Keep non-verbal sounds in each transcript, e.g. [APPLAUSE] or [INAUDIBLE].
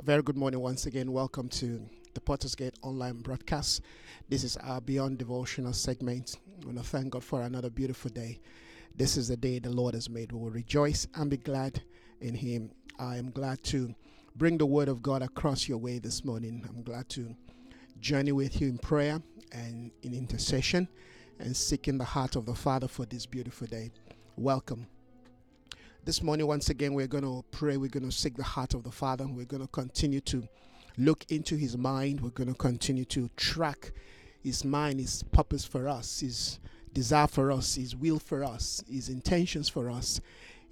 A very good morning once again. Welcome to the Potter's Gate online broadcast. This is our Beyond Devotional segment. I want to thank God for another beautiful day. This is the day the Lord has made. We will rejoice and be glad in Him. I am glad to bring the Word of God across your way this morning. I'm glad to journey with you in prayer and in intercession and seeking the heart of the Father for this beautiful day. Welcome. This morning, once again, we're going to pray. We're going to seek the heart of the Father. We're going to continue to look into His mind. We're going to continue to track His mind, His purpose for us, His desire for us, His will for us, His intentions for us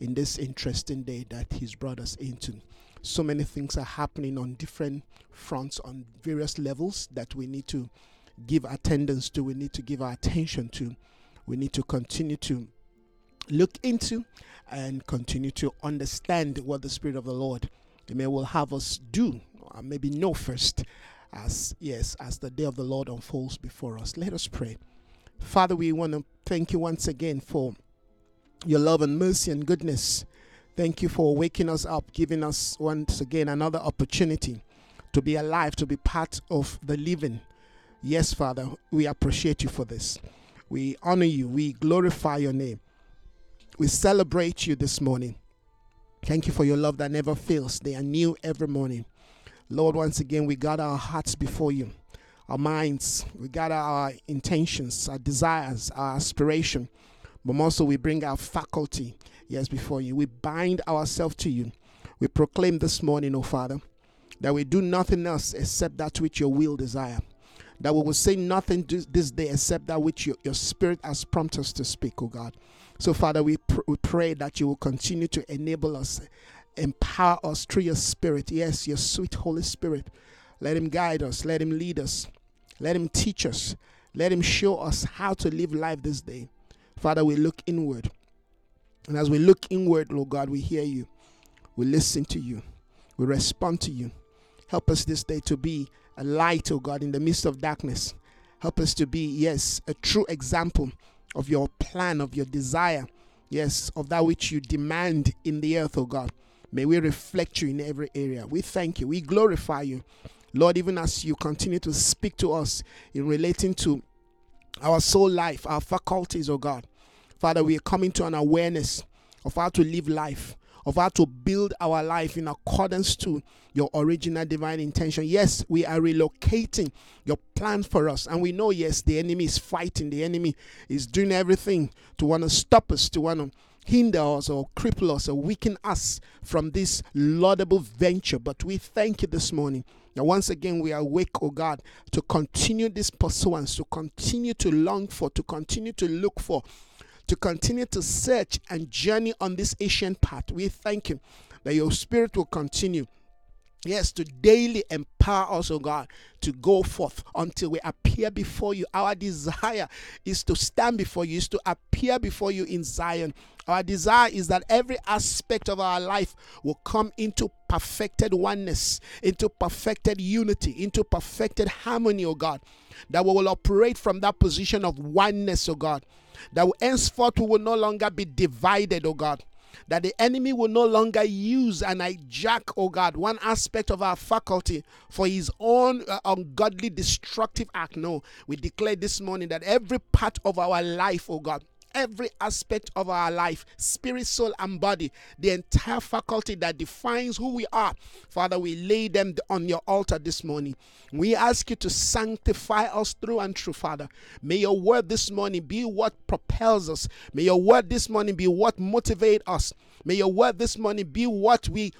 in this interesting day that He's brought us into. So many things are happening on different fronts, on various levels that we need to give attendance to, we need to give our attention to. We need to continue to look into and continue to understand what the Spirit of the Lord may will have us do, or maybe know first, as yes, as the day of the Lord unfolds before us. Let us pray. Father, we want to thank you once again for your love and mercy and goodness. Thank you for waking us up, giving us once again another opportunity to be alive, to be part of the living. Yes, Father, we appreciate you for this. We honor you, we glorify your name. We celebrate you this morning. Thank you for your love that never fails. They are new every morning. Lord, once again, we gather our hearts before you, our minds, we gather our intentions, our desires, our aspiration, but also we bring our faculty, yes, before you. We bind ourselves to you. We proclaim this morning, O Father, that we do nothing else except that which your will desire. That we will say nothing this day except that which your, your spirit has prompted us to speak, O God. So, Father, we, pr- we pray that you will continue to enable us, empower us through your Spirit. Yes, your sweet Holy Spirit. Let Him guide us, let Him lead us, let Him teach us, let Him show us how to live life this day. Father, we look inward. And as we look inward, Lord God, we hear you, we listen to you, we respond to you. Help us this day to be a light, oh God, in the midst of darkness. Help us to be, yes, a true example of your plan, of your desire, yes, of that which you demand in the earth, oh God. May we reflect you in every area. We thank you. We glorify you. Lord, even as you continue to speak to us in relating to our soul life, our faculties, oh God. Father, we are coming to an awareness of how to live life, of how to build our life in accordance to your original divine intention. Yes, we are relocating your plan for us. And we know, yes, the enemy is fighting, the enemy is doing everything to want to stop us, to want to hinder us or cripple us or weaken us from this laudable venture. But we thank you this morning. Now, once again, we are awake, oh God, to continue this pursuance, to continue to long for, to continue to look for, to continue to search and journey on this ancient path. We thank you that your spirit will continue Yes, to daily empower us, oh God, to go forth until we appear before you. Our desire is to stand before you, is to appear before you in Zion. Our desire is that every aspect of our life will come into perfected oneness, into perfected unity, into perfected harmony, oh God. That we will operate from that position of oneness, oh God. That we, henceforth we will no longer be divided, oh God that the enemy will no longer use and hijack, oh God, one aspect of our faculty for his own uh, ungodly, destructive act. No, we declare this morning that every part of our life, oh God, every aspect of our life spirit, soul, and body, the entire faculty that defines who we are. Father, we lay them on your altar this morning. We ask you to sanctify us through and through, Father. May your word this morning be what propels us. May your word this morning be what motivates us. May your word this morning be what we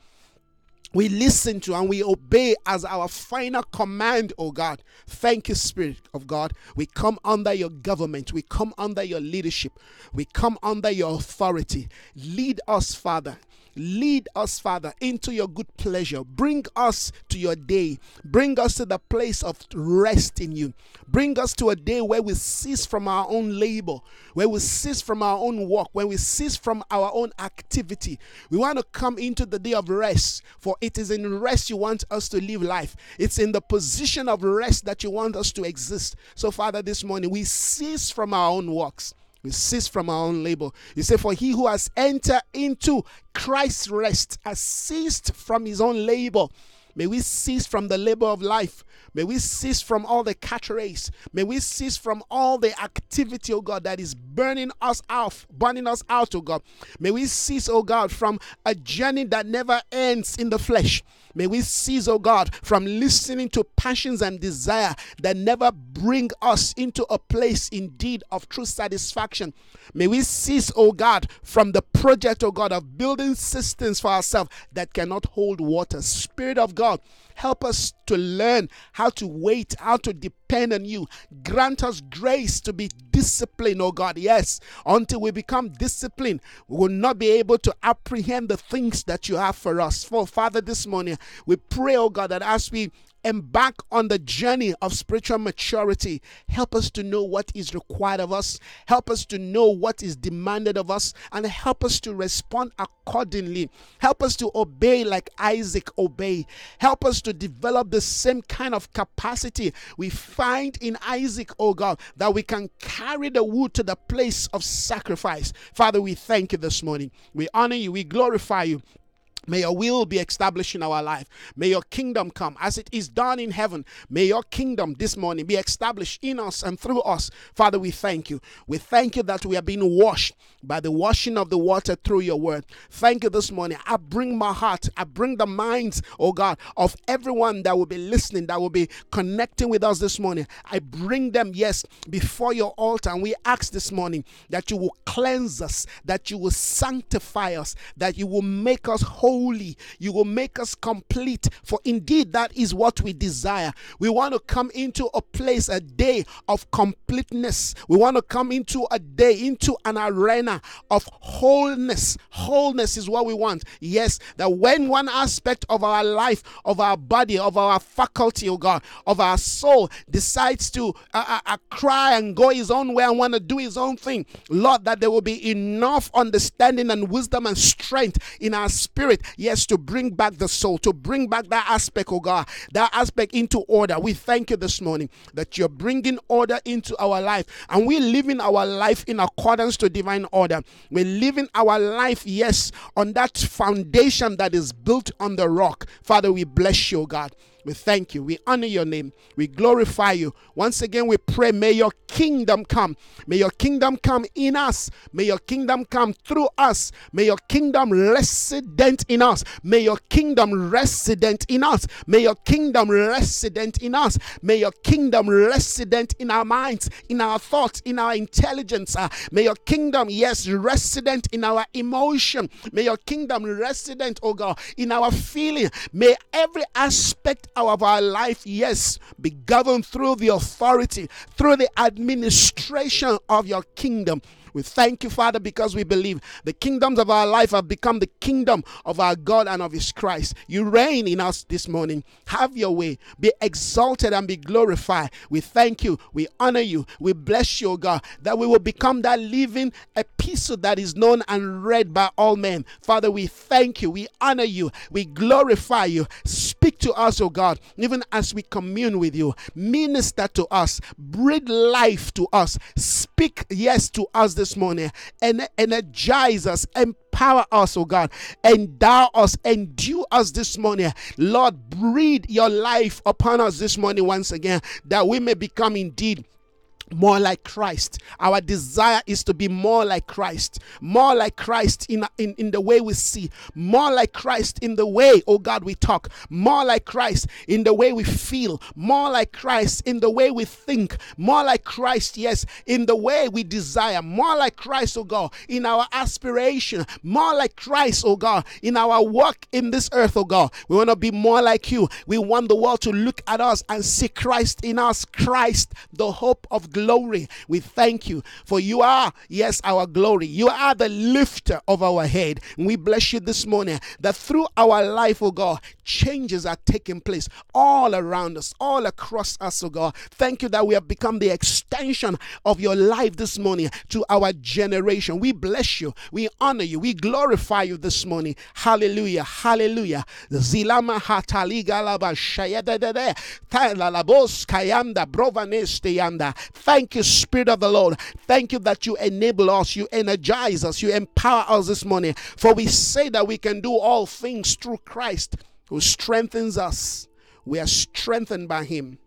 we listen to and we obey as our final command, oh God. Thank you, Spirit of God. We come under your government, we come under your leadership, we come under your authority. Lead us, Father. Lead us, Father, into your good pleasure. Bring us to your day. Bring us to the place of rest in you. Bring us to a day where we cease from our own labor, where we cease from our own work, where we cease from our own activity. We want to come into the day of rest, for it is in rest you want us to live life. It's in the position of rest that you want us to exist. So, Father, this morning we cease from our own works. We cease from our own labor. You say, For he who has entered into Christ's rest has ceased from his own labor. May we cease from the labor of life. May we cease from all the cat race. May we cease from all the activity, oh God, that is burning us out, burning us out, oh God. May we cease, oh God, from a journey that never ends in the flesh. May we cease, oh God, from listening to passions and desire that never bring us into a place indeed of true satisfaction. May we cease, oh God, from the project, oh God, of building systems for ourselves that cannot hold water. Spirit of God, help us to learn how to wait, how to depend on you. Grant us grace to be disciplined, oh God. Yes, until we become disciplined, we will not be able to apprehend the things that you have for us. For Father, this morning, we pray, oh God, that as we embark on the journey of spiritual maturity. Help us to know what is required of us, help us to know what is demanded of us, and help us to respond accordingly. Help us to obey like Isaac obeyed. Help us to develop the same kind of capacity we find in Isaac, oh God, that we can carry the wood to the place of sacrifice. Father, we thank you this morning. We honor you, we glorify you. May your will be established in our life. May your kingdom come as it is done in heaven. May your kingdom this morning be established in us and through us. Father, we thank you. We thank you that we are being washed by the washing of the water through your word. Thank you this morning. I bring my heart, I bring the minds, oh God, of everyone that will be listening, that will be connecting with us this morning. I bring them, yes, before your altar. And we ask this morning that you will cleanse us, that you will sanctify us, that you will make us whole holy. You will make us complete. For indeed, that is what we desire. We want to come into a place, a day of completeness. We want to come into a day, into an arena of wholeness. Wholeness is what we want. Yes, that when one aspect of our life, of our body, of our faculty, oh God, of our soul decides to uh, uh, uh cry and go his own way and want to do his own thing, Lord, that there will be enough understanding and wisdom and strength in our spirit yes, to bring back the soul, to bring back that aspect, oh God, that aspect into order. We thank you this morning that you're bringing order into our life and we're living our life in accordance to divine order. We're living our life, yes, on that foundation that is built on the rock. Father, we bless you, oh God. We thank you. We honor your name. We glorify you. Once again, we pray, may your kingdom come. May your kingdom come in us. May your kingdom come through us. May your kingdom resident in us. May your kingdom resident in us. May your kingdom resident in us. May your kingdom resident in our minds, in our thoughts, in our intelligence. Uh, may your kingdom, yes, resident in our emotion. May your kingdom resident, oh God, in our feeling. May every aspect of our life, yes, be governed through the authority, through the administration of your kingdom. We thank you, Father, because we believe the kingdoms of our life have become the kingdom of our God and of His Christ. You reign in us this morning. Have your way. Be exalted and be glorified. We thank you. We honor you. We bless you, God, that we will become that living epistle that is known and read by all men. Father, we thank you. We honor you. We glorify you. Speak to us, oh God, even as we commune with you. Minister to us. Breathe life to us. Speak, yes, to us this morning and energize us, empower us, oh God, endow us, endue us this morning. Lord, breathe your life upon us this morning once again that we may become indeed more like Christ. Our desire is to be more like Christ, more like Christ in, in, in the way we see, more like Christ in the way, oh God, we talk, more like Christ in the way we feel, more like Christ in the way we think, more like Christ, yes, in the way we desire, more like Christ, oh God, in our aspiration, more like Christ, oh God, in our work in this earth, oh God. We want to be more like you. We want the world to look at us and see Christ in us, Christ, the hope of glory. We thank you for you are, yes, our glory. You are the lifter of our head. We bless you this morning that through our life, oh God, changes are taking place all around us, all across us, oh God. Thank you that we have become the extension of your life this morning to our generation. We bless you. We honor you. We glorify you this morning. Hallelujah. Hallelujah. Zilama hataliga laba shayadadade. Talalabos kayanda brovaneste yanda. Thank you, Spirit of the Lord. Thank you that you enable us, you energize us, you empower us this morning. For we say that we can do all things through Christ who strengthens us. We are strengthened by Him,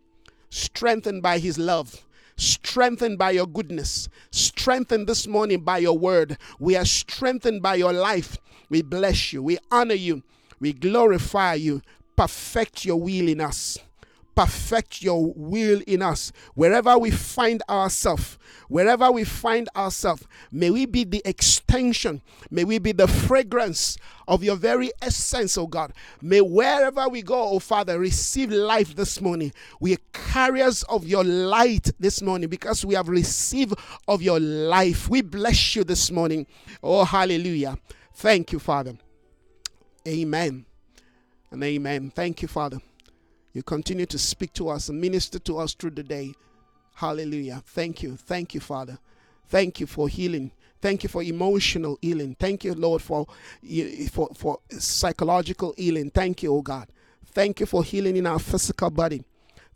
strengthened by His love, strengthened by your goodness, strengthened this morning by your word. We are strengthened by your life. We bless you, we honor you, we glorify you. Perfect your will in us perfect your will in us. Wherever we find ourselves, wherever we find ourselves, may we be the extension, may we be the fragrance of your very essence, oh God. May wherever we go, oh Father, receive life this morning. We are carriers of your light this morning because we have received of your life. We bless you this morning. Oh, hallelujah. Thank you, Father. Amen. And amen. Thank you, Father. You continue to speak to us and minister to us through the day. Hallelujah. Thank you. Thank you, Father. Thank you for healing. Thank you for emotional healing. Thank you, Lord, for, for, for psychological healing. Thank you, oh God. Thank you for healing in our physical body.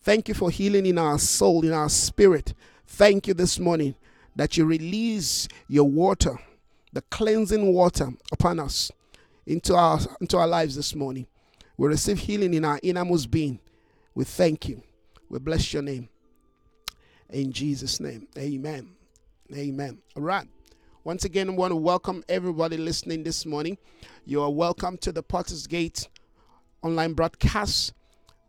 Thank you for healing in our soul, in our spirit. Thank you this morning that you release your water, the cleansing water upon us into our into our lives this morning. We receive healing in our innermost being. We thank you. We bless your name. In Jesus' name. Amen. Amen. All right. Once again, I want to welcome everybody listening this morning. You are welcome to the Potter's Gate online broadcast.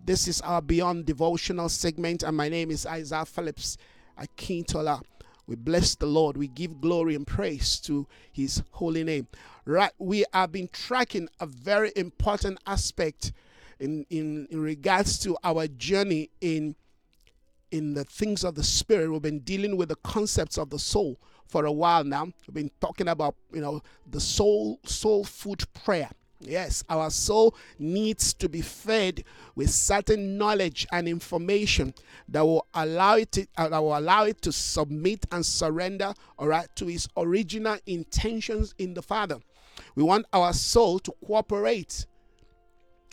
This is our Beyond Devotional segment, and my name is Isaiah Phillips Akintola. We bless the Lord. We give glory and praise to his holy name. Right, we have been tracking a very important aspect in, in, in regards to our journey in in the things of the spirit. We've been dealing with the concepts of the soul for a while now. We've been talking about, you know, the soul soul food prayer. Yes, our soul needs to be fed with certain knowledge and information that will allow it to, uh, that will allow it to submit and surrender, all right, to its original intentions in the Father. We want our soul to cooperate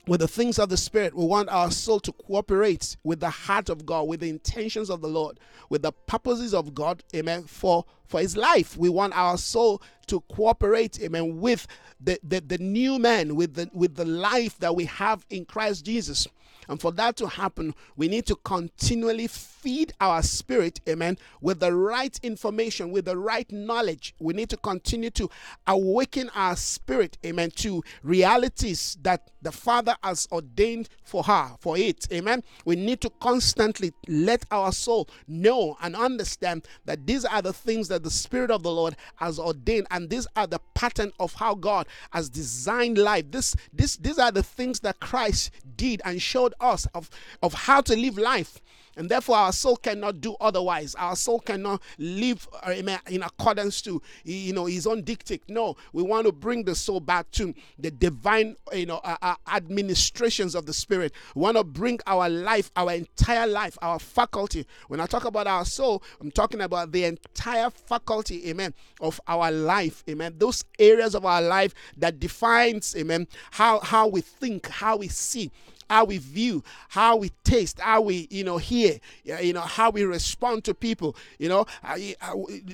with the things of the Spirit. We want our soul to cooperate with the heart of God, with the intentions of the Lord, with the purposes of God, amen, for, for his life. We want our soul to cooperate, amen, with the, the, the new man, with the with the life that we have in Christ Jesus. And for that to happen, we need to continually feed our spirit, amen, with the right information, with the right knowledge. We need to continue to awaken our spirit, amen, to realities that the Father has ordained for her, for it, amen. We need to constantly let our soul know and understand that these are the things that the Spirit of the Lord has ordained, and these are the pattern of how God has designed life. This, this, these are the things that Christ did and showed us of, of how to live life. And therefore, our soul cannot do otherwise. Our soul cannot live uh, in accordance to you know his own dictate. No, we want to bring the soul back to the divine you know uh, uh, administrations of the spirit. We want to bring our life, our entire life, our faculty. When I talk about our soul, I'm talking about the entire faculty, amen, of our life, amen. Those areas of our life that defines, amen, how how we think, how we see how we view, how we taste, how we, you know, hear, you know, how we respond to people, you know,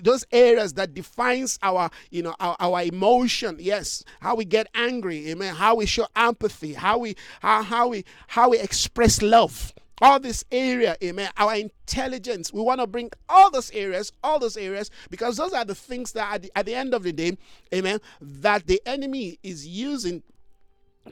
those areas that defines our, you know, our, our emotion. Yes, how we get angry, amen. How we show empathy, how we, how, how we, how we express love all this area amen our intelligence we want to bring all those areas all those areas because those are the things that at the, at the end of the day amen that the enemy is using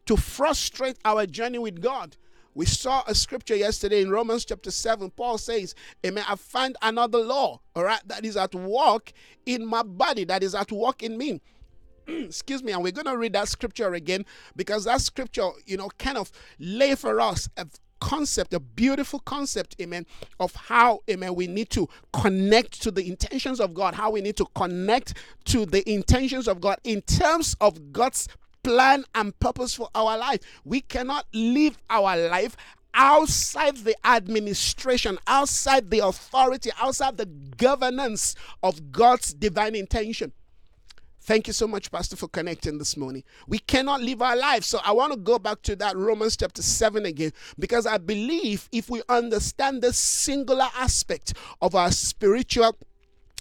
to frustrate our journey with God. We saw a scripture yesterday in Romans chapter 7. Paul says, Amen. I find another law, all right, that is at work in my body, that is at work in me. [CLEARS THROAT] Excuse me, and we're going to read that scripture again because that scripture, you know, kind of lay for us a concept, a beautiful concept, amen, of how, amen, we need to connect to the intentions of God, how we need to connect to the intentions of God in terms of God's plan and purpose for our life. We cannot live our life outside the administration, outside the authority, outside the governance of God's divine intention. Thank you so much, Pastor, for connecting this morning. We cannot live our life. So I want to go back to that Romans chapter 7 again because I believe if we understand this singular aspect of our spiritual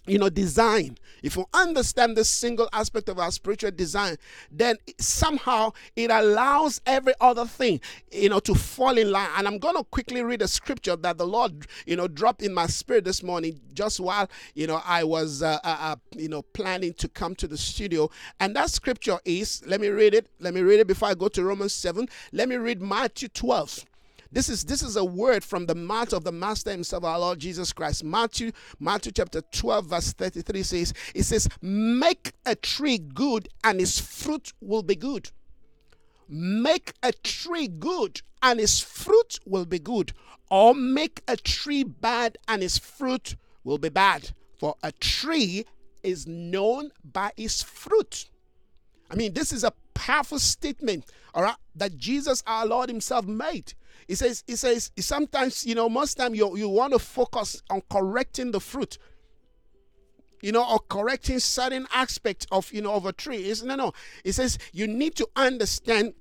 you know design. If you understand this single aspect of our spiritual design then somehow it allows every other thing you know to fall in line. And i'm going to quickly read a scripture that the lord you know dropped in my spirit this morning just while you know i was uh, uh, uh, you know planning to come to the studio. And that scripture is let me read it let me read it before i go to romans 7 let me read matthew 12 this is this is a word from the mouth of the Master Himself, our Lord Jesus Christ. Matthew, Matthew chapter 12, verse 33 says, It says, Make a tree good, and its fruit will be good. Make a tree good, and its fruit will be good. Or make a tree bad, and its fruit will be bad. For a tree is known by its fruit. I mean, this is a powerful statement, all right, that Jesus our Lord Himself made. He says, he says, sometimes, you know, most time you, you want to focus on correcting the fruit you know, or correcting certain aspects of, you know, of a tree. It's, no, no. It says you need to understand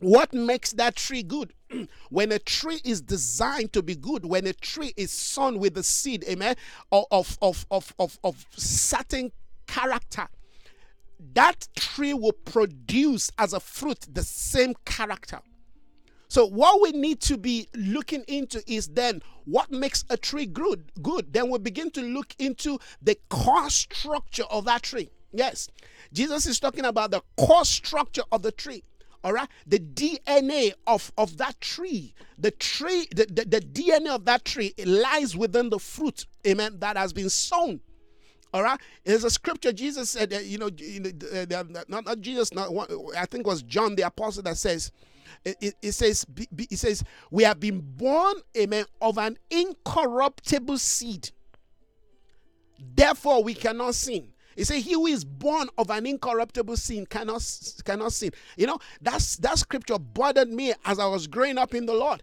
what makes that tree good. [CLEARS THROAT] when a tree is designed to be good, when a tree is sown with the seed, amen, of, of, of, of, of certain character, that tree will produce as a fruit the same character. So what we need to be looking into is then what makes a tree good. Good. Then we begin to look into the core structure of that tree. Yes, Jesus is talking about the core structure of the tree. All right, the DNA of of that tree, the tree, the, the, the DNA of that tree lies within the fruit. Amen. That has been sown. All right. There's a scripture Jesus said, uh, you know, uh, not, not Jesus, not I think was John the apostle that says, it, it, says it says we have been born amen of an incorruptible seed therefore we cannot sin he said, "He who is born of an incorruptible sin cannot cannot sin." You know, that's that scripture bothered me as I was growing up in the Lord.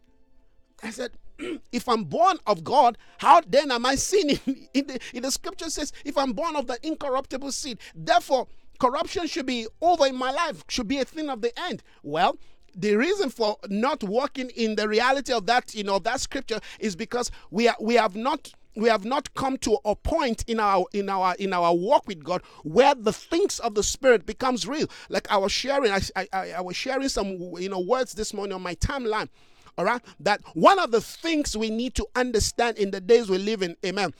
I said, [CLEARS THROAT] "If I'm born of God, how then am I sinning?" [LAUGHS] In the, in the scripture says, "If I'm born of the incorruptible seed, therefore corruption should be over in my life, should be a thing of the end." Well, the reason for not walking in the reality of that you know that scripture is because we are we have not we have not come to a point in our in our in our walk with God where the things of the spirit becomes real. Like I was sharing, I, I, I was sharing some you know words this morning on my timeline. All right, that one of the things we need to understand in the days we live in, amen,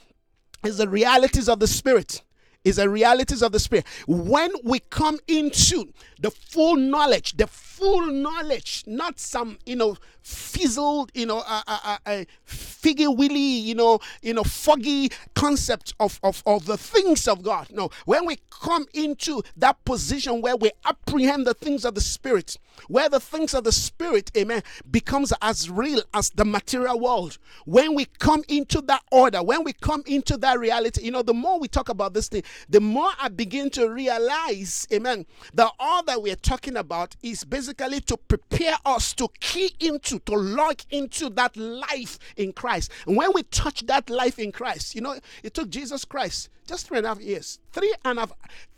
is the realities of the spirit is the realities of the spirit. When we come into the full knowledge, the full knowledge, not some, you know, fizzled, you know, a uh, uh, uh, figgy willy, you know, you know, foggy concept of, of, of the things of God. No, when we come into that position where we apprehend the things of the spirit, where the things of the spirit, amen, becomes as real as the material world. When we come into that order, when we come into that reality, you know, the more we talk about this thing, the more I begin to realize, amen, that all that we're talking about is basically to prepare us to key into to log into that life in Christ. And when we touch that life in Christ, you know, it took Jesus Christ just three and a half years. Three and a half,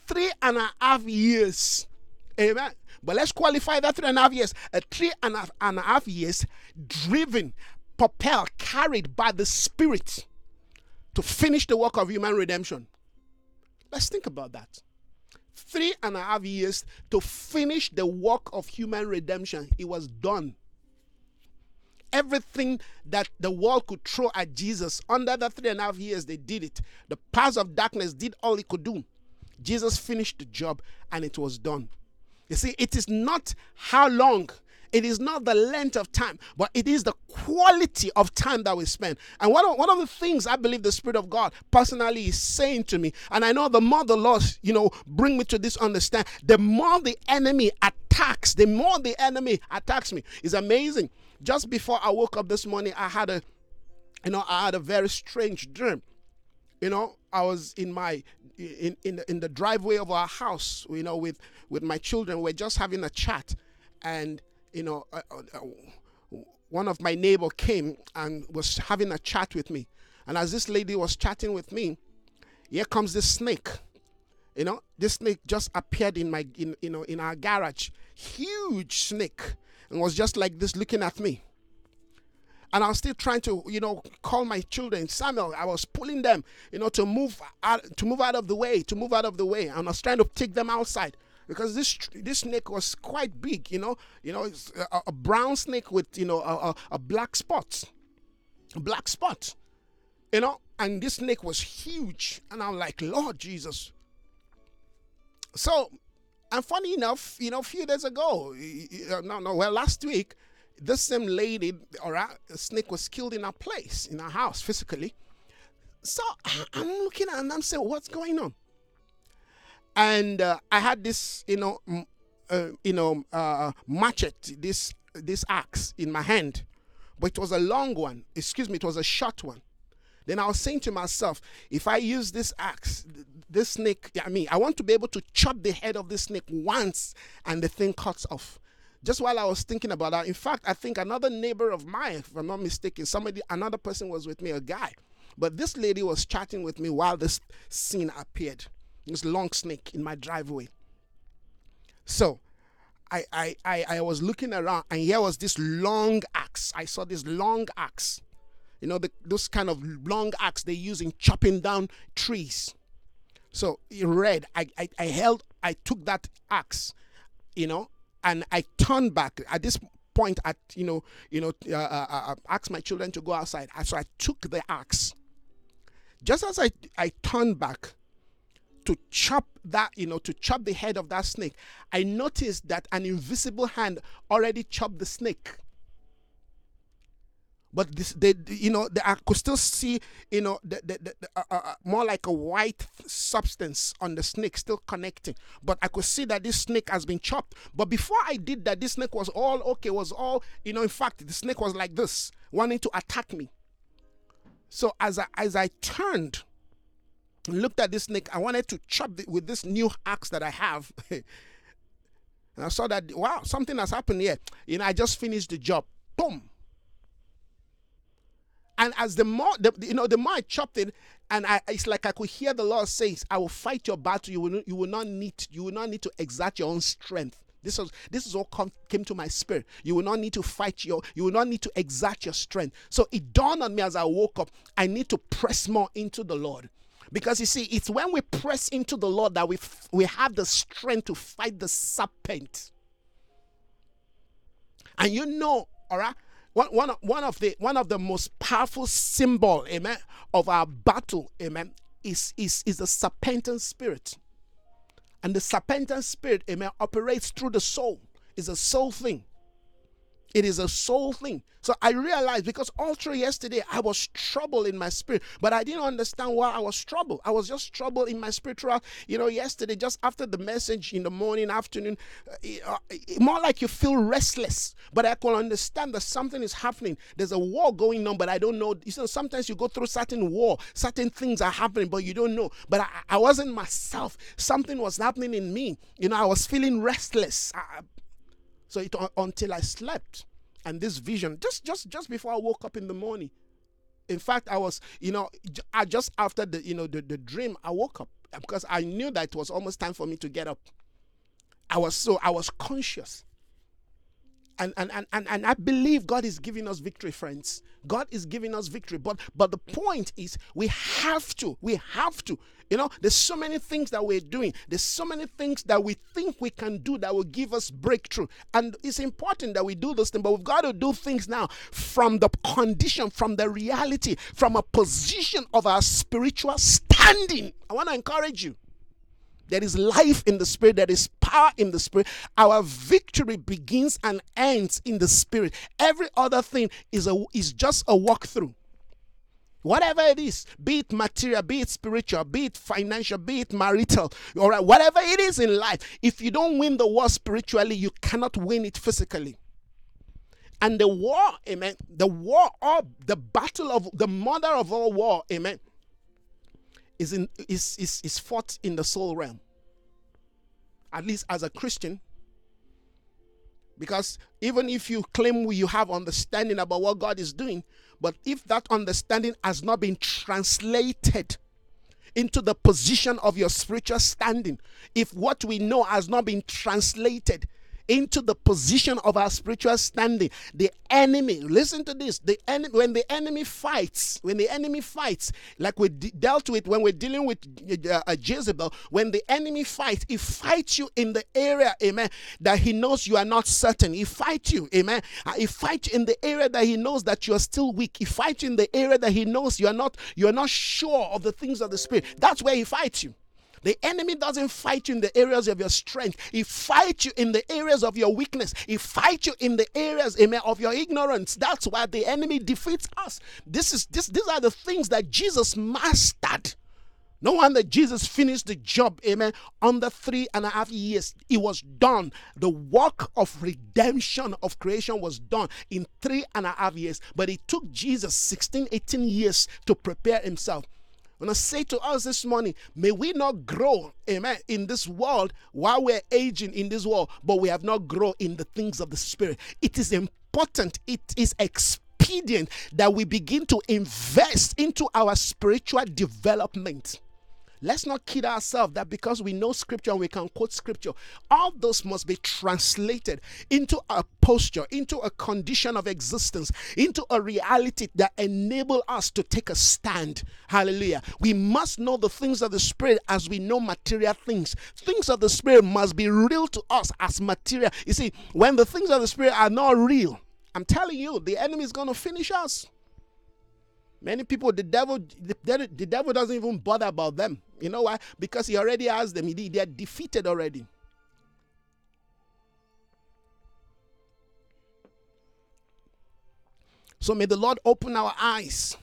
three and a half years. Amen. But let's qualify that three and a half years. A three and a half, and a half years driven, propelled, carried by the Spirit to finish the work of human redemption. Let's think about that. Three and a half years to finish the work of human redemption. It was done everything that the world could throw at Jesus. Under the three and a half years, they did it. The powers of darkness did all it could do. Jesus finished the job and it was done. You see, it is not how long, it is not the length of time, but it is the quality of time that we spend. And one of, one of the things I believe the Spirit of God personally is saying to me, and I know the more the Lord, you know, bring me to this understand, the more the enemy attacks, the more the enemy attacks me. It's amazing just before I woke up this morning, I had a, you know, I had a very strange dream. You know, I was in my in in the, in the driveway of our house, you know, with with my children. We're just having a chat, and you know, uh, uh, one of my neighbor came and was having a chat with me. And as this lady was chatting with me, here comes this snake. You know, this snake just appeared in my in you know in our garage. Huge snake and was just like this looking at me. and I was still trying to, you know, call my children. Samuel, I was pulling them, you know, to move out, to move out of the way, to move out of the way, and I was trying to take them outside because this this snake was quite big, you know, you know, a, a, brown snake with, you know, a, a, black spot, black spot, you know, and this snake was huge, and I'm like, Lord Jesus. So, and funny enough, you know, a few days ago, uh, no, no, well, last week this same lady or a snake was killed in a place in a house physically. So i'm looking at and i'm saying what's going on and uh, i had this you know uh, you know uh, machete this this axe in my hand but it was a long one excuse me it was a short one then i was saying to myself if i use this axe this snake i mean i want to be able to chop the head of this snake once and the thing cuts off just while I was thinking about that, in fact, I think another neighbor of mine, if I'm not mistaken, somebody, another person was with me, a guy. But this lady was chatting with me while this scene appeared. This long snake in my driveway. So I, I, I, I was looking around and here was this long axe. I saw this long axe. You know, the, those kind of long axe they use in chopping down trees. So red, I, I, I held, I took that axe, you know, and I turned back at this point. At you know, you know, uh, uh, uh, asked my children to go outside. So I took the axe. Just as I I turned back to chop that, you know, to chop the head of that snake, I noticed that an invisible hand already chopped the snake. But this they you know they, i could still see you know the, the, the, uh, uh, uh, more like a white substance on the snake still connecting. But i could see that this snake has been chopped. But before i did that this snake was all okay was all you know in fact the snake was like this wanting to attack me. So as i as i turned looked at this snake i wanted to chop it with this new axe that i have [LAUGHS] and i saw that wow something has happened here you know i just finished the job boom and as the more, the, you know, the more I chopped it, and I, it's like I could hear the Lord say, "I will fight your battle. You will, you will not need, you will not need to exert your own strength." This was, this is all come, came to my spirit. You will not need to fight your, you will not need to exert your strength. So it dawned on me as I woke up. I need to press more into the Lord. Because you see, it's when we press into the Lord that we, we have the strength to fight the serpent. And you know, all right, one, one, one of the one of the most powerful symbol, amen, of our battle, amen, is, is, is the serpentine spirit. And the serpentine spirit, amen, operates through the soul. It's a soul thing. It is a soul thing. So I realized because all through yesterday I was troubled in my spirit, but I didn't understand why I was troubled. I was just troubled in my spiritual, you know, yesterday, just after the message in the morning, afternoon, uh, uh, more like you feel restless. But I can understand that something is happening. There's a war going on, but I don't know. You know, sometimes you go through certain war, certain things are happening, but you don't know. But I, I wasn't myself. Something was happening in me. You know, I was feeling restless. I, so it until I slept, and this vision just just just before I woke up in the morning. In fact, I was you know I just after the you know the, the dream I woke up because I knew that it was almost time for me to get up. I was so I was conscious. And, and, and, and, and I believe God is giving us victory, friends. God is giving us victory. But but the point is we have to, we have to you know, there's so many things that we're doing. There's so many things that we think we can do that will give us breakthrough. And it's important that we do those things, but we've got to do things now from the condition, from the reality, from a position of our spiritual standing. I want to encourage you. There is life in the spirit, there is power in the spirit. Our victory begins and ends in the spirit. Every other thing is a is just a walkthrough. Whatever it is, be it material, be it spiritual, be it financial, be it marital, all right, whatever it is in life, if you don't win the war spiritually, you cannot win it physically. And the war, amen, the war of the battle of the mother of all war, amen, is in is is, is fought in the soul realm. At least as a Christian, because even if you claim you have understanding about what God is doing, but if that understanding has not been translated into the position of your spiritual standing, if what we know has not been translated into the position of our spiritual standing. The enemy, listen to this, the enemy when the enemy fights, when the enemy fights, like we de- dealt with when we're dealing with uh, uh, Jezebel, when the enemy fights, he fights you in the area, amen, that he knows you are not certain. He fights you, amen. Uh, he fights in the area that he knows that you are still weak. He fights in the area that he knows you are not you are not sure of the things of the spirit. That's where he fights you. The enemy doesn't fight you in the areas of your strength. He fights you in the areas of your weakness. He fights you in the areas, amen, of your ignorance. That's why the enemy defeats us. This is this these are the things that Jesus mastered. No wonder Jesus finished the job, amen, under three and a half years. It was done. The work of redemption of creation was done in three and a half years. But it took Jesus 16, 18 years to prepare himself. When I say to us this morning, may we not grow, amen, in this world while we're aging in this world, but we have not grown in the things of the Spirit. It is important, it is expedient that we begin to invest into our spiritual development. Let's not kid ourselves that because we know scripture and we can quote scripture, all those must be translated into a posture, into a condition of existence, into a reality that enable us to take a stand. Hallelujah. We must know the things of the spirit as we know material things. Things of the spirit must be real to us as material. You see, when the things of the spirit are not real, I'm telling you, the enemy is going to finish us. Many people, the devil, the, the devil doesn't even bother about them. You know why? Because he already has them. They are defeated already. So may the Lord open our eyes.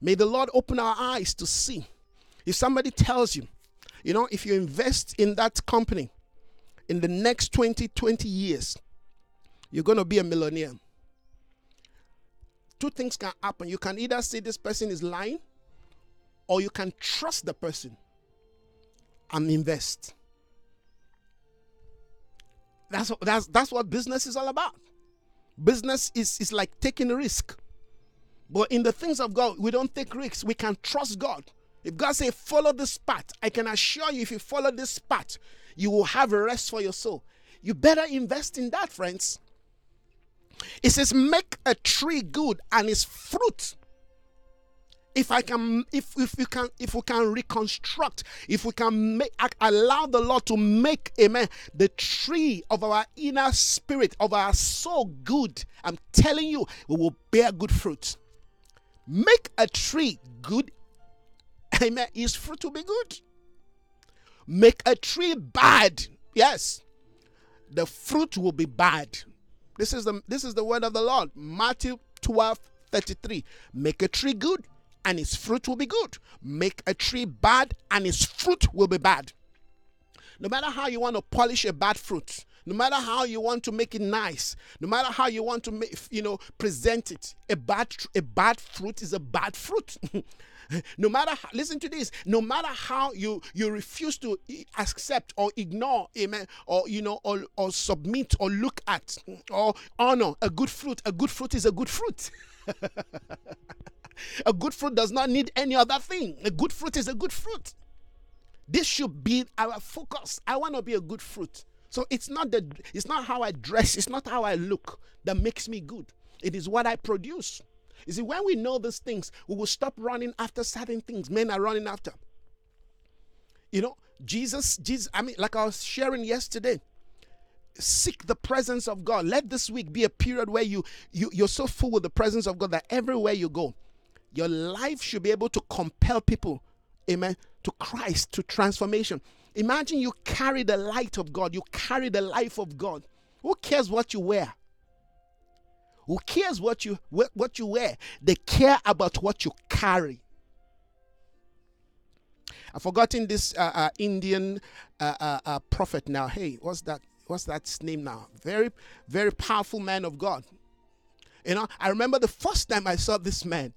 May the Lord open our eyes to see. If somebody tells you, you know, if you invest in that company in the next 20, 20 years, you're going to be a millionaire two things can happen. You can either say this person is lying, or you can trust the person and invest. That's that's that's what business is all about. Business is, is like taking a risk. But in the things of God, we don't take risks. We can trust God. If God say follow this path, I can assure you if you follow this path, you will have a rest for your soul. You better invest in that, friends. It says, make a tree good and its fruit. If I can, if if we can, if we can reconstruct, if we can make allow the Lord to make, amen, the tree of our inner spirit, of our soul good, I'm telling you, we will bear good fruit. Make a tree good, [LAUGHS] amen, Is fruit will be good. Make a tree bad, yes, the fruit will be bad. This is the this is the word of the Lord. Matthew 12, 33. Make a tree good, and its fruit will be good. Make a tree bad, and its fruit will be bad. No matter how you want to polish a bad fruit, no matter how you want to make it nice, no matter how you want to make, you know present it, a bad a bad fruit is a bad fruit. [LAUGHS] no matter how, listen to this no matter how you you refuse to accept or ignore amen or you know or, or submit or look at or honor a good fruit a good fruit is a good fruit [LAUGHS] a good fruit does not need any other thing. A good fruit is a good fruit. This should be our focus. I want to be a good fruit. So it's not the it's not how i dress. It's not how i look that makes me good. It is what i produce. You see, when we know these things, we will stop running after certain things. Men are running after. You know, Jesus, Jesus, I mean, like I was sharing yesterday, seek the presence of God. Let this week be a period where you, you you're so full with the presence of God that everywhere you go, your life should be able to compel people, amen, to Christ, to transformation. Imagine you carry the light of God, you carry the life of God. Who cares what you wear? Who cares what you what you wear? They care about what you carry. I've forgotten this uh, uh, Indian uh, uh, uh, prophet now. Hey, what's that? What's that name now? Very, very powerful man of God. You know, I remember the first time I saw this man.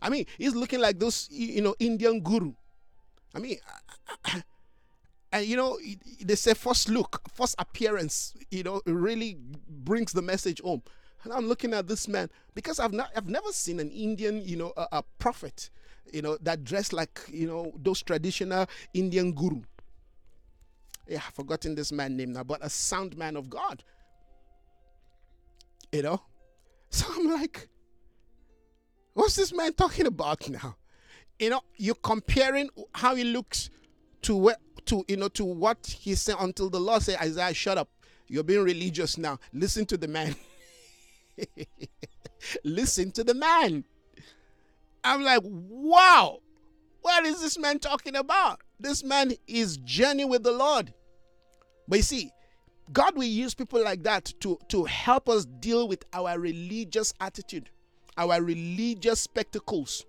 I mean, he's looking like those, you know, Indian guru. I mean, [COUGHS] and you know, they say first look, first appearance, you know, really brings the message home. And I'm looking at this man because I've not, I've never seen an Indian, you know, a, a prophet, you know, that dressed like, you know, those traditional Indian guru. yeah, I've forgotten this man name now, but a sound man of God. You know? [LAUGHS] So I'm like, what's this man talking about now? You know, you're comparing how he looks to what to you know to what he said until the Lord said, Isaiah, shut up. You're being religious now. Listen to the man. [LAUGHS] Listen to the man. I'm like, wow, what is this man talking about? This man is journey with the Lord. But you see, God will use people like that to, to help us deal with our religious attitude, our religious spectacles.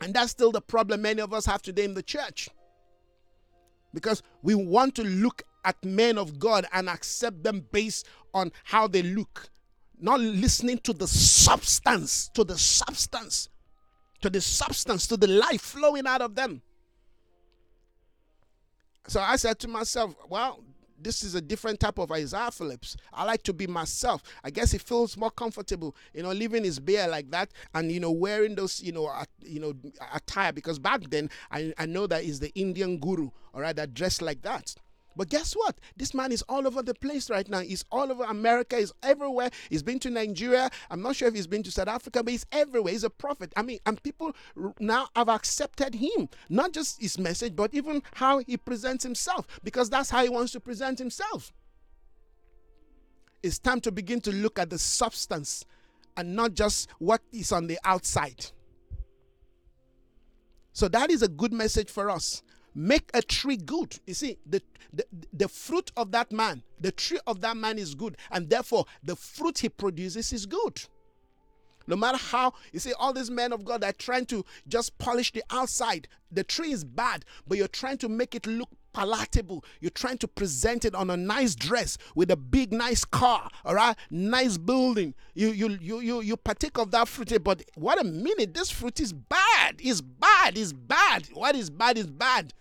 And that's still the problem many of us have today in the church. Because we want to look at men of God and accept them based on how they look, not listening to the substance, to the substance, to the substance, to the life flowing out of them. So I said to myself, well, this is a different type of Isaiah Phillips. I like to be myself. I guess he feels more comfortable, you know, living his beard like that and you know wearing those, you know, you know, attire because back then I, I know that is the Indian guru, all right, that dressed like that. But guess what? This man is all over the place right now. He's all over America. He's everywhere. He's been to Nigeria. I'm not sure if he's been to South Africa, but he's everywhere. He's a prophet. I mean, and people now have accepted him. Not just his message, but even how he presents himself, because that's how he wants to present himself. It's time to begin to look at the substance and not just what is on the outside. So that is a good message for us make a tree good. You see, the, the, the fruit of that man, the tree of that man is good, and therefore the fruit he produces is good. No matter how, you see, all these men of God are trying to just polish the outside. The tree is bad, but you're trying to make it look palatable. You're trying to present it on a nice dress with a big, nice car, all right, nice building. You you you you you partake of that fruit, but what a minute! This fruit is bad. It's bad. It's bad. What is bad is bad.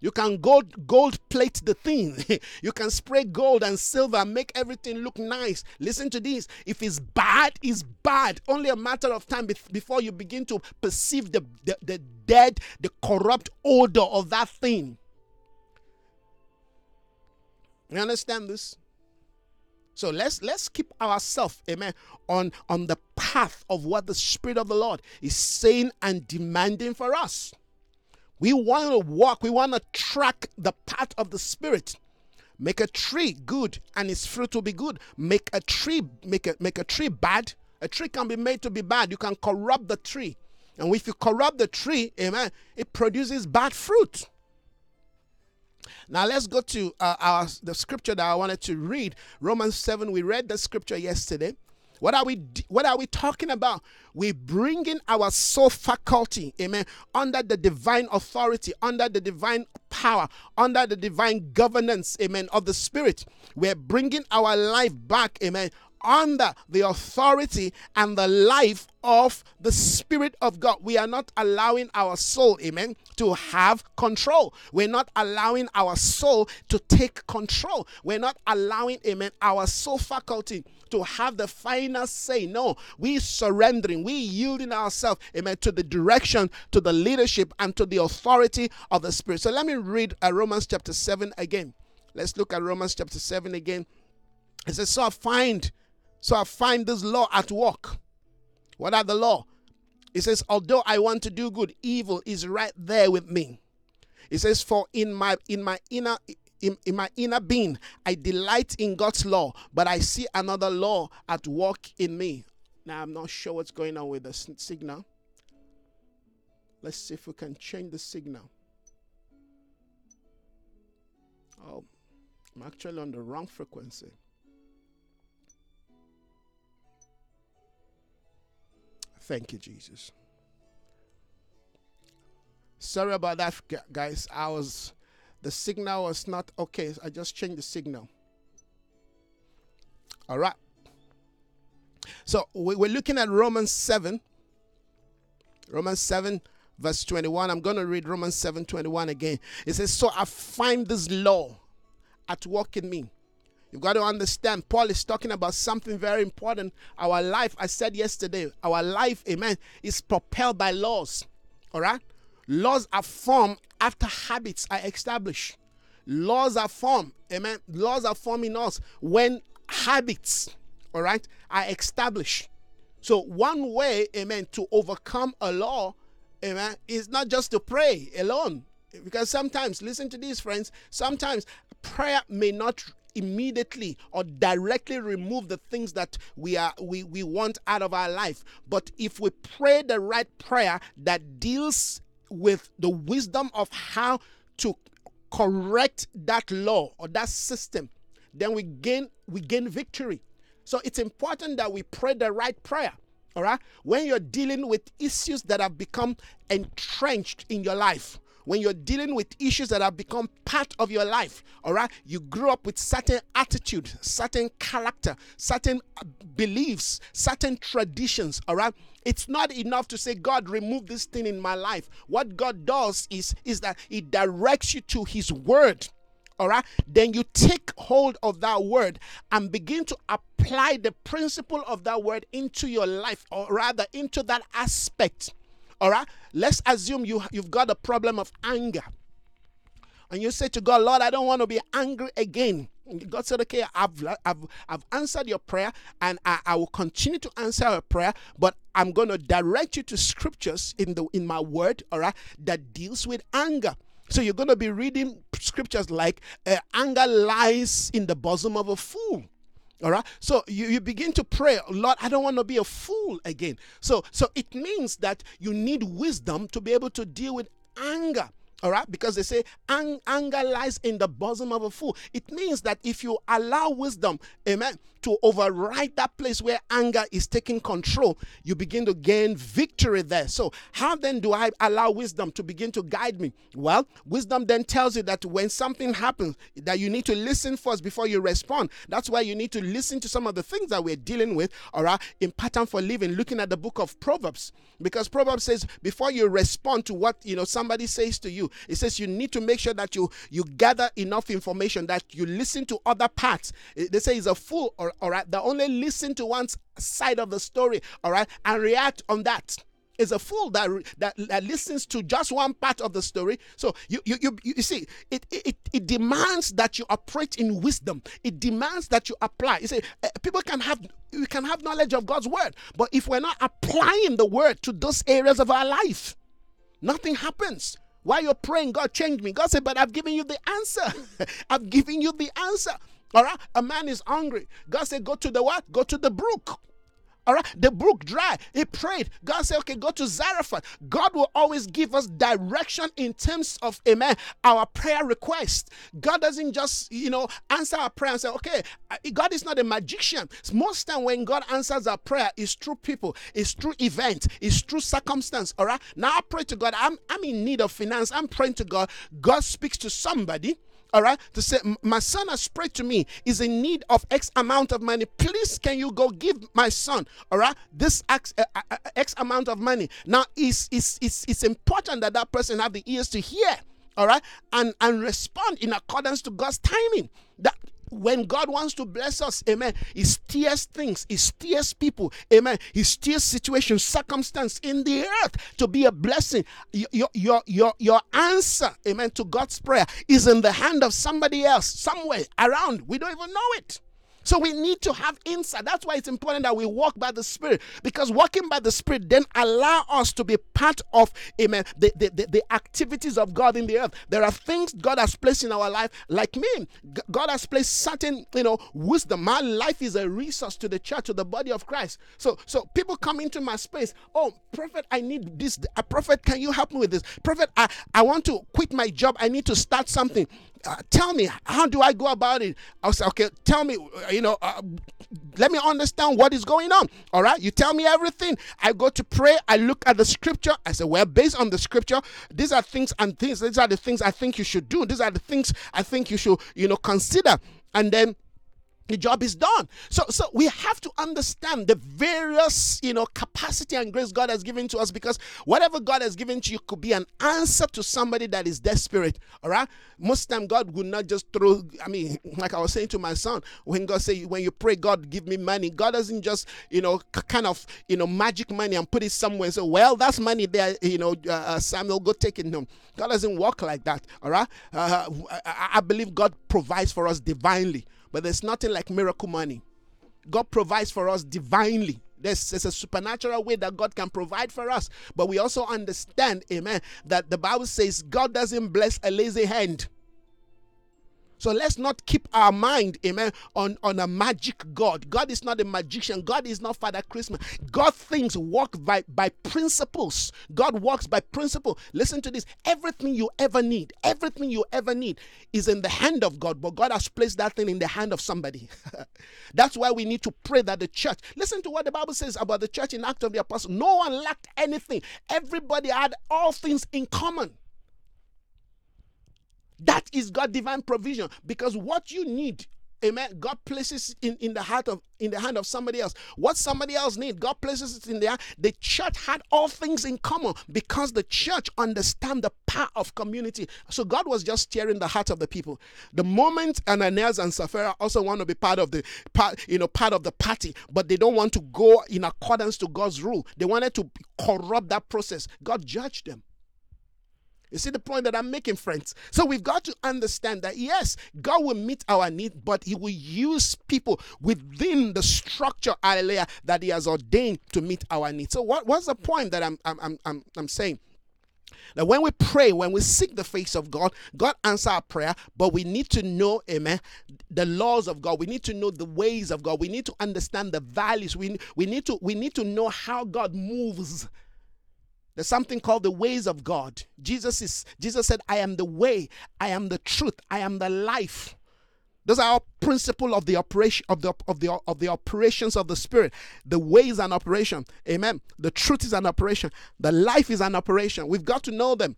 You can gold gold plate the thing. [LAUGHS] you can spray gold and silver, make everything look nice. Listen to this. If it's bad, it's bad. Only a matter of time before you begin to perceive the, the, the dead, the corrupt odor of that thing. You understand this? So let's let's keep ourselves, amen, on, on the path of what the Spirit of the Lord is saying and demanding for us. We want to walk, we want to track the path of the Spirit. Make a tree good and its fruit will be good. Make a tree, make a make a tree bad. A tree can be made to be bad. You can corrupt the tree. And if you corrupt the tree, amen, it produces bad fruit. Now let's go to uh, our the scripture that I wanted to read. Romans 7. We read the scripture yesterday. What are we what are we talking about? We bringing our soul faculty, amen, under the divine authority, under the divine power, under the divine governance, amen, of the spirit. We're bringing our life back, amen, under the authority and the life of the Spirit of God. We are not allowing our soul, amen, to have control. We're not allowing our soul to take control. We're not allowing, amen, our soul faculty to have the final say. No, we surrendering, we yielding ourselves, amen, to the direction, to the leadership, and to the authority of the Spirit. So let me read uh, Romans chapter 7 again. Let's look at Romans chapter 7 again. It says, So I find so I find this law at work. What are the law? It says, although I want to do good, evil is right there with me. It says, for in my in my inner in, in my inner being, I delight in God's law, but I see another law at work in me. Now I'm not sure what's going on with the signal. Let's see if we can change the signal. Oh, I'm actually on the wrong frequency. Thank you, Jesus. Sorry about that, guys. I was, the signal was not okay. I just changed the signal. All right. So we're looking at Romans 7. Romans 7, verse 21. I'm going to read Romans 7 21 again. It says, So I find this law at work in me You've got to understand, Paul is talking about something very important. Our life, I said yesterday, our life, amen, is propelled by laws. All right? Laws are formed after habits are established. Laws are formed. Amen. Laws are formed in us when habits, all right, are established. So one way, amen, to overcome a law, amen, is not just to pray alone. Because sometimes, listen to these friends, sometimes prayer may not immediately or directly remove the things that we are we, we want out of our life. But if we pray the right prayer that deals with the wisdom of how to correct that law or that system, then we gain we gain victory. So it's important that we pray the right prayer. All right? When you're dealing with issues that have become entrenched in your life, when you're dealing with issues that have become part of your life, all right, you grew up with certain attitude, certain character, certain beliefs, certain traditions, all right. It's not enough to say, God, remove this thing in my life. What God does is, is that He directs you to His word all right then you take hold of that word and begin to apply the principle of that word into your life or rather into that aspect all right. Let's assume you, you've got a problem of anger. And you say to God, Lord, I don't want to be angry again. God said, Okay, I've, I've, I've answered your prayer and I, I will continue to answer your prayer, but I'm going to direct you to scriptures in, the, in my word, all right, that deals with anger. So you're going to be reading scriptures like uh, anger lies in the bosom of a fool. All right. So you, you begin to pray, Lord, I don't want to be a fool again. So so it means that you need wisdom to be able to deal with anger. All right, because they say anger lies in the bosom of a fool. It means that if you allow wisdom, amen, to override that place where anger is taking control, you begin to gain victory there. So, how then do I allow wisdom to begin to guide me? Well, wisdom then tells you that when something happens, that you need to listen first before you respond. That's why you need to listen to some of the things that we're dealing with, all right, in pattern for living, looking at the book of Proverbs, because Proverbs says before you respond to what you know somebody says to you, it says you need to make sure that you you gather enough information that you listen to other parts. They say he's a fool, or all right, that only listen to one side of the story, all right, and react on that is a fool that, that, that listens to just one part of the story. So you you you, you see, it, it it demands that you operate in wisdom. It demands that you apply. You see, eh, people can have we can have knowledge of God's word, but if we're not applying the word to those areas of our life, nothing happens. While you're praying, God changed me. God said, But I've given you the answer. [LAUGHS] I've given you the answer. All right. A man is hungry. God said, Go to the what? Go to the brook. All right, the brook dry. He prayed. God said, okay, go to Zarephath. God will always give us direction in terms of, amen, our prayer request. God doesn't just, you know, answer our prayer and say, okay, God is not a magician. Most time when God answers our prayer, it's through people, it's through event, it's through circumstance. All right, now I pray to God. I'm, I'm in need of finance. I'm praying to God. God speaks to somebody all right, to say, My son has prayed to me, is in need of X amount of money. Please, can you go give my son, all right, this X, uh, uh, uh, X amount of money? Now, it's, it's, it's, it's important that that person have the ears to hear, all right, and, and respond in accordance to God's timing. That when God wants to bless us, amen, He steers things, He steers people, amen. He steers situations, circumstance in the earth to be a blessing. Your, your, your, your answer, amen, to God's prayer is in the hand of somebody else, somewhere around. We don't even know it. So we need to have insight. That's why it's important that we walk by the Spirit. Because walking by the Spirit then allow us to be part of, amen, the, the, the, the activities of God in the earth. There are things God has placed in our life, like me. God has placed certain, you know, wisdom. My life is a resource to the church, to the body of Christ. So, so people come into my space. Oh, prophet, I need this. A prophet, can you help me with this? Prophet, I, I want to quit my job. I need to start something uh, tell me how do i go about it? I'll say okay tell me uh, you know uh, let me understand what is going on. All right you tell me everything. I go to pray. I look at the scripture. I say well based on the scripture these are things and things these are the things i think you should do. These are the things i think you should you know consider. And then the job is done. So so we have to understand the various, you know, capacity and grace God has given to us because whatever God has given to you could be an answer to somebody that is desperate. All right. Most time God will not just throw, I mean, [LAUGHS] like I was saying to my son, when God say when you pray, God give me money, God doesn't just, you know, kind of, you know, magic money and put it somewhere so well, that's money there, you know, uh, uh Samuel, go take it home. God doesn't work like that. All right. Uh, I, I believe God provides for us divinely. But there's nothing like miracle money. God provides for us divinely. There's, there's, a supernatural way that God can provide for us. But we also understand, amen, that the Bible says God doesn't bless a lazy hand. So let's not keep our mind, amen, on, on a magic God. God is not a magician. God is not Father Christmas. God things work by, by principles. God works by principle. Listen to this. Everything you ever need, everything you ever need is in the hand of God, but God has placed that thing in the hand of somebody. [LAUGHS] That's why we need to pray that the church, listen to what the Bible says about the church in Act of the Apostle. No one lacked anything. Everybody had all things in common. That is God divine provision because what you need Amen. God places in, in the heart of in the hand of somebody else. What somebody else need, God places it in there. The church had all things in common because the church understand the power of community. So God was just steering the heart of the people. The moment Ananias and Sapphira also want to be part of the part, you know, part of the party, but they don't want to go in accordance to God's rule. They wanted to corrupt that process. God judged them. You see the point that I'm making, friends? So we've got to understand that yes, God will meet our need, but He will use people within the structure, hallelujah, that He has ordained to meet our needs. So what, what's the point that I'm I'm I'm I'm saying? That when we pray, when we seek the face of God, God answer our prayer, but we need to know, amen, the laws of God. We need to know the ways of God. We need to understand the values. We, we need to we need to know how God moves there's something called the ways of God. Jesus is Jesus said, I am the way, I am the truth, I am the life. Those are our principle of the operation of the of the of the operations of the spirit. The way is an operation. Amen. The truth is an operation. The life is an operation. We've got to know them.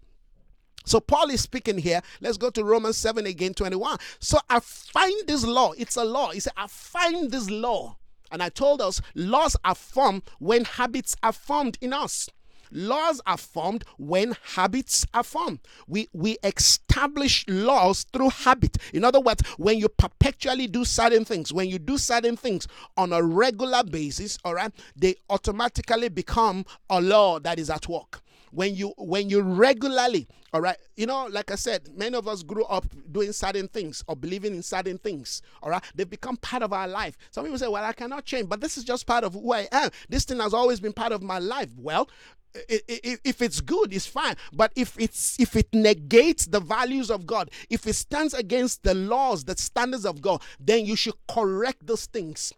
So Paul is speaking here. Let's go to Romans 7 again, 21. So I find this law. It's a law. He said, I find this law. And I told us laws are formed when habits are formed in us. Laws are formed when habits are formed. We, we establish laws through habit. In other words, when you perpetually do certain things, when you do certain things on a regular basis, all right, they automatically become a law that is at work. When you when you regularly all right you know like i said many of us grew up doing certain things or believing in certain things all right? They've become part of our life. Some people say well i cannot change but this is just part of who i am. This thing has always been part of my life. Well if it's good it's fine. But if it's if it negates the values of god if it stands against the laws the standards of god then you should correct those things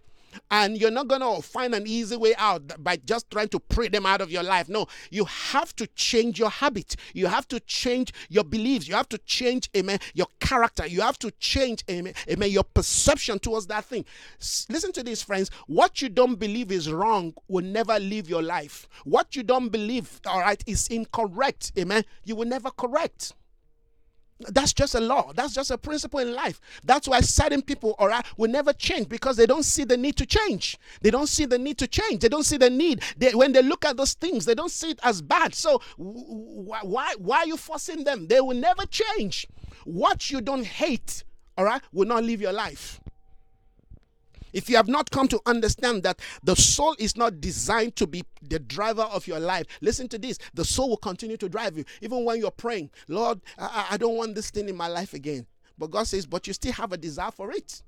and you're not going to find an easy way out by just trying to pray them out of your life. No, you have to change your habit. You have to change your beliefs. You have to change, amen, your character. You have to change, amen, amen your perception towards that thing. listen to this, friends. What you don't believe is wrong will never leave your life. What you don't believe, all right, is incorrect, amen, you will never correct. That's just a law. That's just a principle in life. That's why certain people, right, will never change because they don't see the need to change. They don't see the need to change. They don't see the need. They, when they look at those things, they don't see it as bad. So why why are you forcing them? They will never change. What you don't hate, all right, will not live your life. If you have not come to understand that the soul is not designed to be the driver of your life, listen to this the soul will continue to drive you. Even when you're praying, Lord, I, I don't want this thing in my life again. But God says, but you still have a desire for it.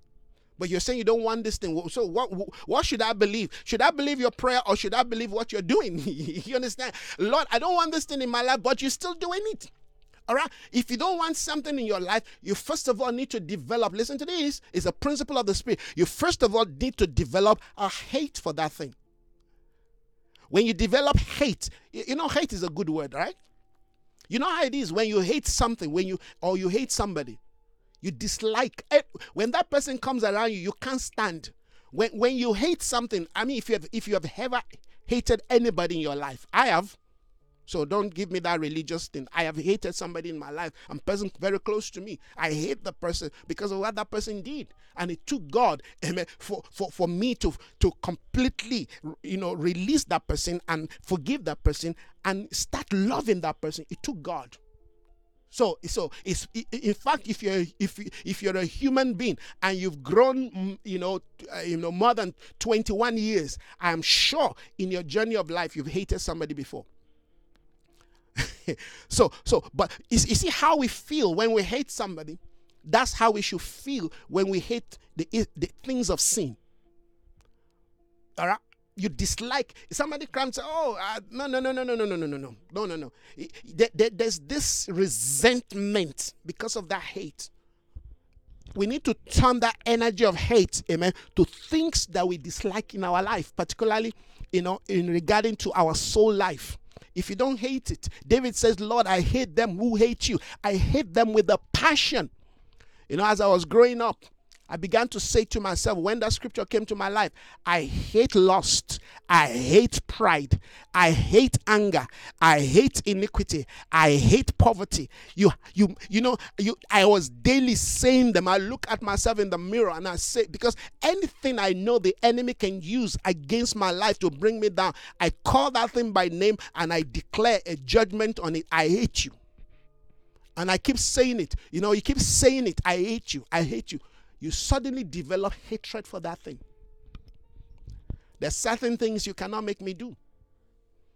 But you're saying you don't want this thing. So what what should I believe? Should I believe your prayer or should I believe what you're doing? [LAUGHS] you understand? Lord, I don't want this thing in my life, but you're still doing it. All right. If you don't want something in your life, you first of all need to develop. Listen to this. It's a principle of the spirit. You first of all need to develop a hate for that thing. When you develop hate, you know, hate is a good word, right? You know how it is when you hate something, when you or you hate somebody, you dislike when that person comes around you, you can't stand. When when you hate something, I mean, if you have if you have ever hated anybody in your life, I have. So don't give me that religious thing. I have hated somebody in my life, and person very close to me. I hate the person because of what that person did. And it took God amen, for, for, for me to, to completely you know release that person and forgive that person and start loving that person. It took God. So, so it's in fact, if you're if if you're a human being and you've grown, mm, you know, uh, you know, more than 21 years, I am sure in your journey of life you've hated somebody before. So, so, but you, see how we feel when we hate somebody. That's how we should feel when we hate the the things of sin. All right you dislike somebody comes oh uh, no no no no no no no no no no no no no there, there, there's this resentment because of that hate we need to turn that energy of hate amen to things that we dislike in our life particularly you know in regarding to our soul life if you don't hate it david says lord i hate them who hate you. I hate them with a passion. You know as i was growing up I began to say to myself when that scripture came to my life, I hate lust, I hate pride, I hate anger, I hate iniquity, I hate poverty. You you you know, you I was daily saying them. I look at myself in the mirror and I say because anything I know the enemy can use against my life to bring me down, I call that thing by name and I declare a judgment on it. I hate you. And I keep saying it. You know, you keep saying it. I hate you. I hate you you suddenly develop hatred for that thing. There's certain things you cannot make me do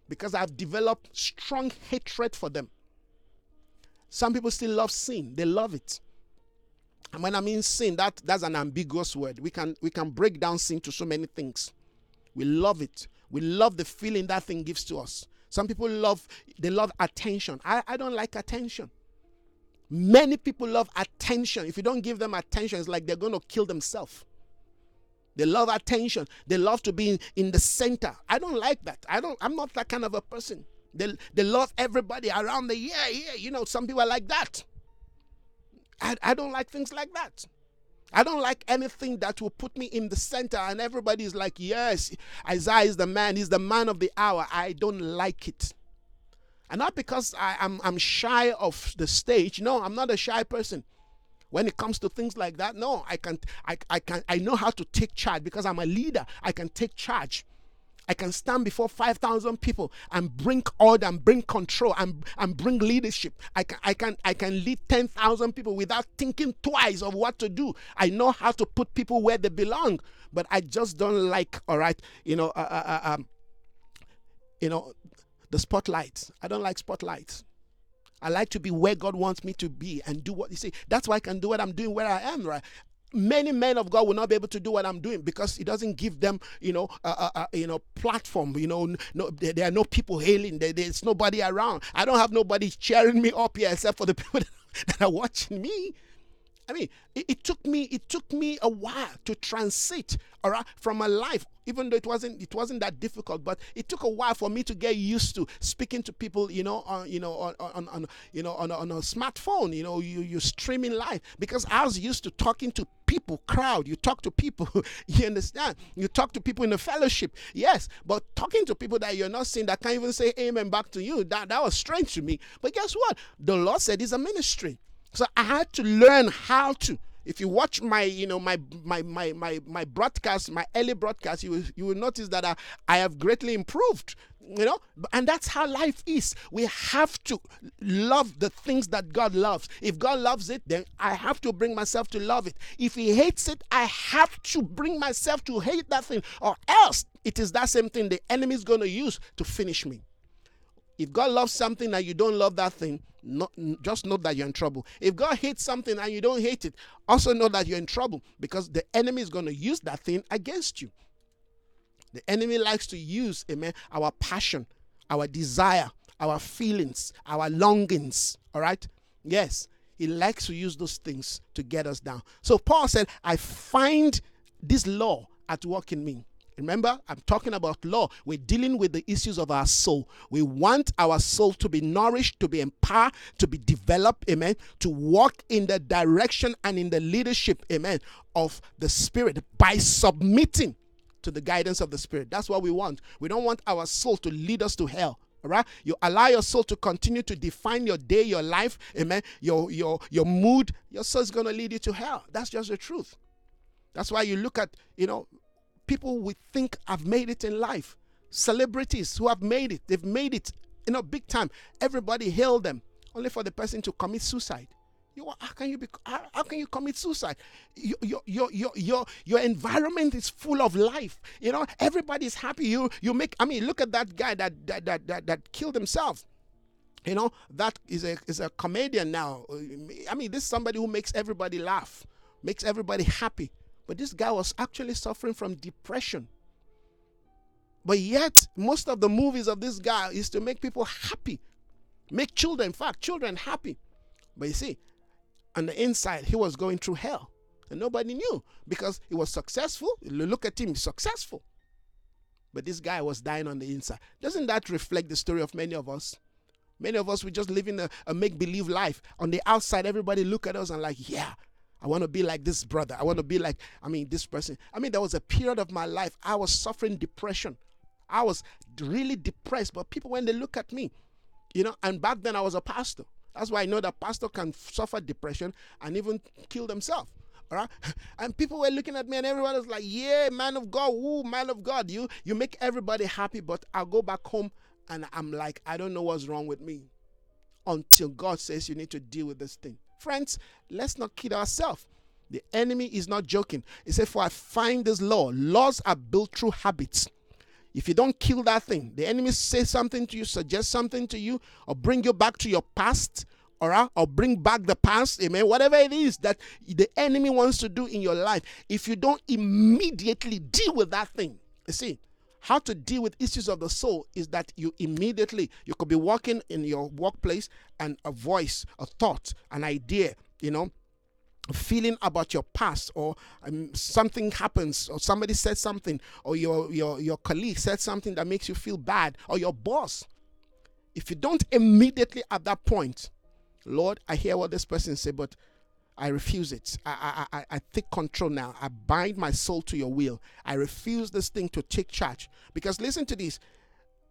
because I've developed strong hatred for them. Some people still love sin, they love it. And when I mean sin, that, that's an ambiguous word. We can we can break down sin to so many things. We love it. We love the feeling that thing gives to us. Some people love they love attention. I, I don't like attention. Many people love attention. If you don't give them attention, it's like they're going to kill themselves. They love attention. They love to be in, in the center. I don't like that. I don't. I'm not that kind of a person. They, they love everybody around the yeah yeah. You know, some people are like that. I, I don't like things like that. I don't like anything that will put me in the center and everybody is like, yes, Isaiah is the man, he's the man of the hour. I don't like it. And not because I, am I'm, I'm shy of the stage. No, I'm not a shy person. When it comes to things like that, no, I can I, I can I know how to take charge because I'm a leader. I can take charge. I can stand before 5,000 people and bring order and bring control and, and bring leadership. I can, I can, I can lead 10,000 people without thinking twice of what to do. I know how to put people where they belong, but I just don't like, all right, you know, uh, uh, uh um, you know, the spotlight. I don't like spotlights. I like to be where God wants me to be and do what you see. That's why I can do what I'm doing where I am, right? Many men of God will not be able to do what I'm doing because it doesn't give them, you know, a, a, a you know, platform. You know, no, there, there are no people hailing. There, there's nobody around. I don't have nobody cheering me up here except for the [LAUGHS] people that are watching me. I mean, it, it, took me it took me a while to transit all right from a life, even though it wasn't it wasn't that difficult, but it took a while for me to get used to speaking to people, you know, on you know on, on, on you know on, on a smartphone, you know, you you streaming live because I was used to talking to people, crowd. You talk to people, [LAUGHS] you understand? You talk to people in a fellowship, yes, but talking to people that you're not seeing that can't even say amen back to you, that that was strange to me. But guess what? The Lord said it's a ministry. So I had to learn how to. If you watch my, you know, my my my my my broadcast, my early broadcast, you will, you will notice that I, I have greatly improved. You know, and that's how life is. We have to love the things that God loves. If God loves it, then I have to bring myself to love it. If He hates it, I have to bring myself to hate that thing, or else it is that same thing the enemy is going to use to finish me. If God loves something and you don't love that thing, not, just know that you're in trouble. If God hates something and you don't hate it, also know that you're in trouble because the enemy is going to use that thing against you. The enemy likes to use, amen, our passion, our desire, our feelings, our longings. All right? Yes, he likes to use those things to get us down. So Paul said, I find this law at work in me. Remember, I'm talking about law. We're dealing with the issues of our soul. We want our soul to be nourished, to be empowered, to be developed, amen, to walk in the direction and in the leadership, amen, of the Spirit by submitting to the guidance of the Spirit. That's what we want. We don't want our soul to lead us to hell. All right, you allow your soul to continue to define your day, your life, amen. Your your your mood, your soul is gonna lead you to hell. That's just the truth. That's why you look at you know people we think have made it in life, celebrities who have made it. They've made it, you know, big time. Everybody hail them, only for the person to commit suicide. You, how can you be? How, how can you commit suicide? Your, your your your your environment is full of life. You know, everybody's happy. You you make. I mean, look at that guy that that that that, that killed himself. You know, that is a is a comedian now. I mean, this is somebody who makes everybody laugh, makes everybody happy. But this guy was actually suffering from depression. But yet, most of the movies of this guy is to make people happy, make children, in fact, children happy. But you see, on the inside, he was going through hell. And nobody knew because he was successful. Look at him, successful. But this guy was dying on the inside. Doesn't that reflect the story of many of us? Many of us, we just living a, a make believe life. On the outside, everybody look at us and, like, yeah, I want to be like this brother. I want to be like, I mean, this person. I mean, there was a period of my life I was suffering depression. I was really depressed. But people, when they look at me, you know, and back then I was a pastor. That's why I know that pastor can suffer depression and even kill themselves. All right? [LAUGHS] And people were looking at me and everyone was like, Yeah, man of God, woo, man of God. You you make everybody happy, but I'll go back home and I'm like, I don't know what's wrong with me. Until God says you need to deal with this thing. Friends, let's not kid ourselves. The enemy is not joking. He said, For I find this law. Laws are built through habits. If you don't kill that thing, the enemy say something to you, suggest something to you, or bring you back to your past, or, uh, or bring back the past, amen. Whatever it is that the enemy wants to do in your life, if you don't immediately deal with that thing, you see, how to deal with issues of the soul is that you immediately you could be walking in your workplace and a voice, a thought, an idea, you know, feeling about your past or um, something happens or somebody said something or your your your colleague said something that makes you feel bad or your boss. If you don't immediately at that point lord i hear what this person said but i refuse it I, I i i take control now i bind my soul to your will i refuse this thing to take charge because listen to this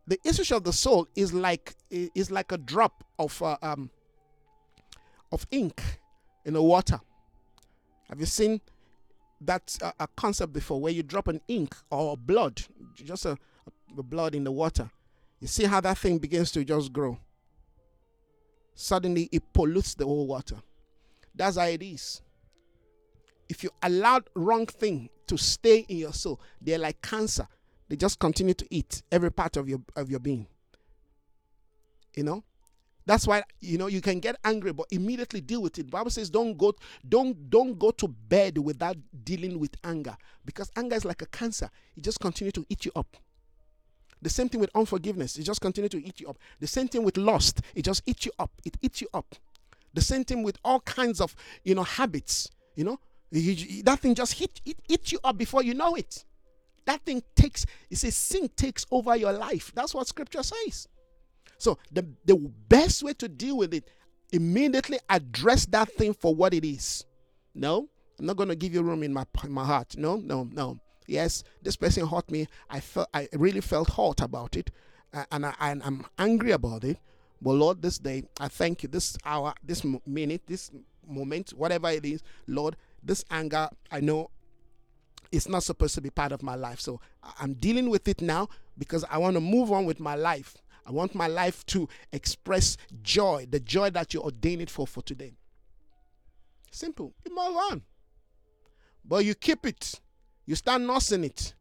the issue of the soul is like is like a drop of uh, um of ink in the water have you seen that uh, a concept before where you drop an ink or blood, just a, a blood in the water? You see how that thing begins to just grow. Suddenly it pollutes the whole water. That's how it is. If you allow wrong thing to stay in your soul, they're like cancer. They just continue to eat every part of your of your being. You know? That's why you know you can get angry, but immediately deal with it. Bible says don't go, don't don't go to bed without dealing with anger, because anger is like a cancer. It just continue to eat you up. The same thing with unforgiveness. It just continue to eat you up. The same thing with lust. It just eats you up. It eats you up. The same thing with all kinds of you know habits. You know you, that thing just hit it eat you up before you know it. That thing takes. It says sin takes over your life. That's what Scripture says. So the, the best way to deal with it, immediately address that thing for what it is. No, I'm not going to give you room in my in my heart. No, no, no. Yes, this person hurt me. I felt I really felt hurt about it, uh, and I and I'm angry about it. But Lord, this day I thank you. This hour, this minute, this moment, whatever it is, Lord, this anger I know it's not supposed to be part of my life. So I'm dealing with it now because I want to move on with my life. I want my life to express joy, the joy that you ordained it for for today. Simple. You move on. But you keep it. You start nursing it.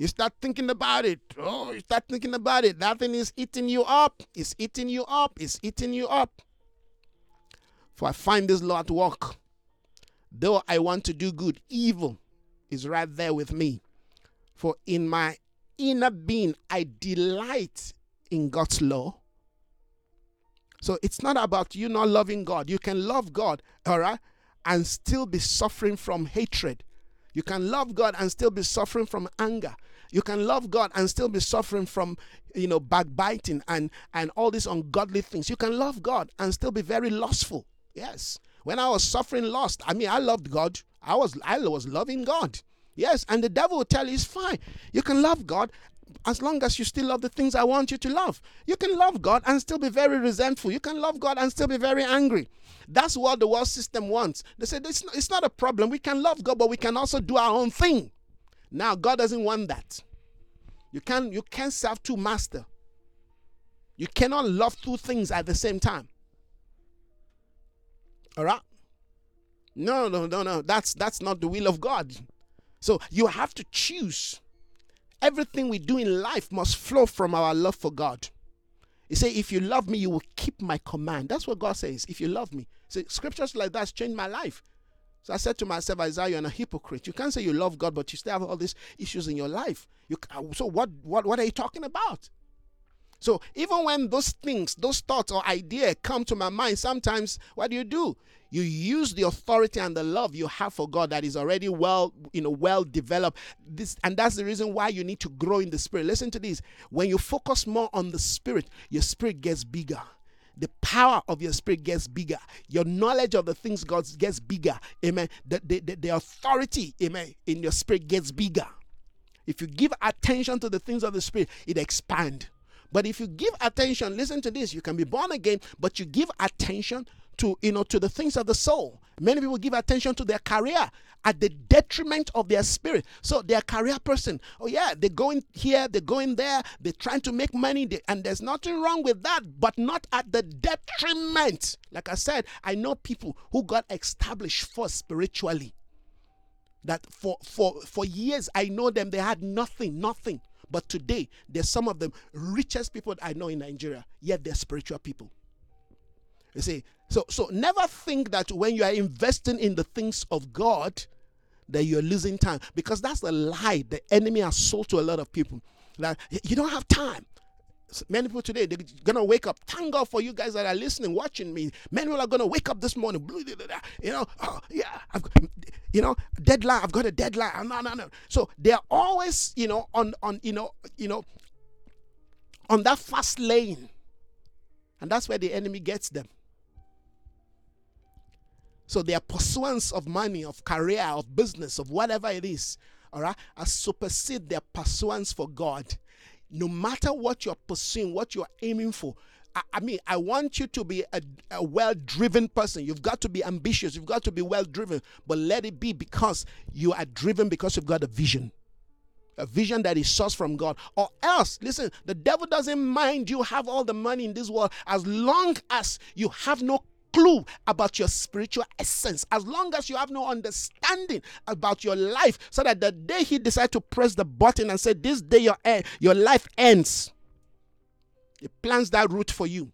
You start thinking about it. Oh, you start thinking about it. That thing is eating you up. It's eating you up. It's eating you up. For I find this law at work. Though I want to do good, evil is right there with me. For in my inner being, I delight in God's law. So it's not about you not loving God. You can love God, all right, and still be suffering from hatred. You can love God and still be suffering from anger. You can love God and still be suffering from, you know, backbiting and and all these ungodly things. You can love God and still be very lustful. Yes. When I was suffering lust, I mean, I loved God. I was I was loving God. Yes, and the devil will tell you it's fine. You can love God as long as you still love the things I want you to love. You can love God and still be very resentful. You can love God and still be very angry. That's what the world system wants. They say it's not, it's not a problem. We can love God, but we can also do our own thing. Now, God doesn't want that. You can't you can't serve two masters. You cannot love two things at the same time. All right? No, no, no, no. That's that's not the will of God. So you have to choose. Everything we do in life must flow from our love for God. He say, if you love me, you will keep my command. That's what God says. If you love me. See, scriptures like that changed my life. So I said to myself, Isaiah, you're a hypocrite. You can't say you love God, but you still have all these issues in your life. You, uh, so what, what, what are you talking about? So even when those things, those thoughts or idea come to my mind, sometimes what do you do? You use the authority and the love you have for God that is already well, you know, well developed. This and that's the reason why you need to grow in the spirit. Listen to this. When you focus more on the spirit, your spirit gets bigger the power of your spirit gets bigger. Your knowledge of the things God gets bigger. Amen. The, the, the, the, authority, amen, in your spirit gets bigger. If you give attention to the things of the spirit, it expands. But if you give attention, listen to this, you can be born again, but you give attention to you know to the things of the soul. Many people give attention to their career at the detriment of their spirit. So they're career person. Oh yeah, they're going here, they're going there, they're trying to make money, they, and there's nothing wrong with that, but not at the detriment. Like I said, I know people who got established first spiritually. That for for for years I know them, they had nothing, nothing. But today, there's some of the richest people I know in Nigeria, yet they're spiritual people. You see, so so never think that when you are investing in the things of God, that you're losing time because that's the lie the enemy has sold to a lot of people. That you don't have time. Many people today they're gonna wake up. Thank God for you guys that are listening, watching me. Many people are gonna wake up this morning. You know, oh, yeah, I've you know, deadline. I've got a deadline. No, no, no. So they're always, you know, on on you know, you know, on that fast lane, and that's where the enemy gets them. So their pursuance of money, of career, of business, of whatever it is, all right, has supersede their pursuance for God no matter what you're pursuing, what you're aiming for, I, I mean, I want you to be a, a well driven person. You've got to be ambitious. You've got to be well driven. But let it be because you are driven because you've got a vision. A vision that is sourced from God. Or else, listen, the devil doesn't mind you have all the money in this world as long as you have no clue about your spiritual essence, as long as you have no understanding about your life, so that the day he decides to press the button and say, This day your, your life ends, he plans that route for you.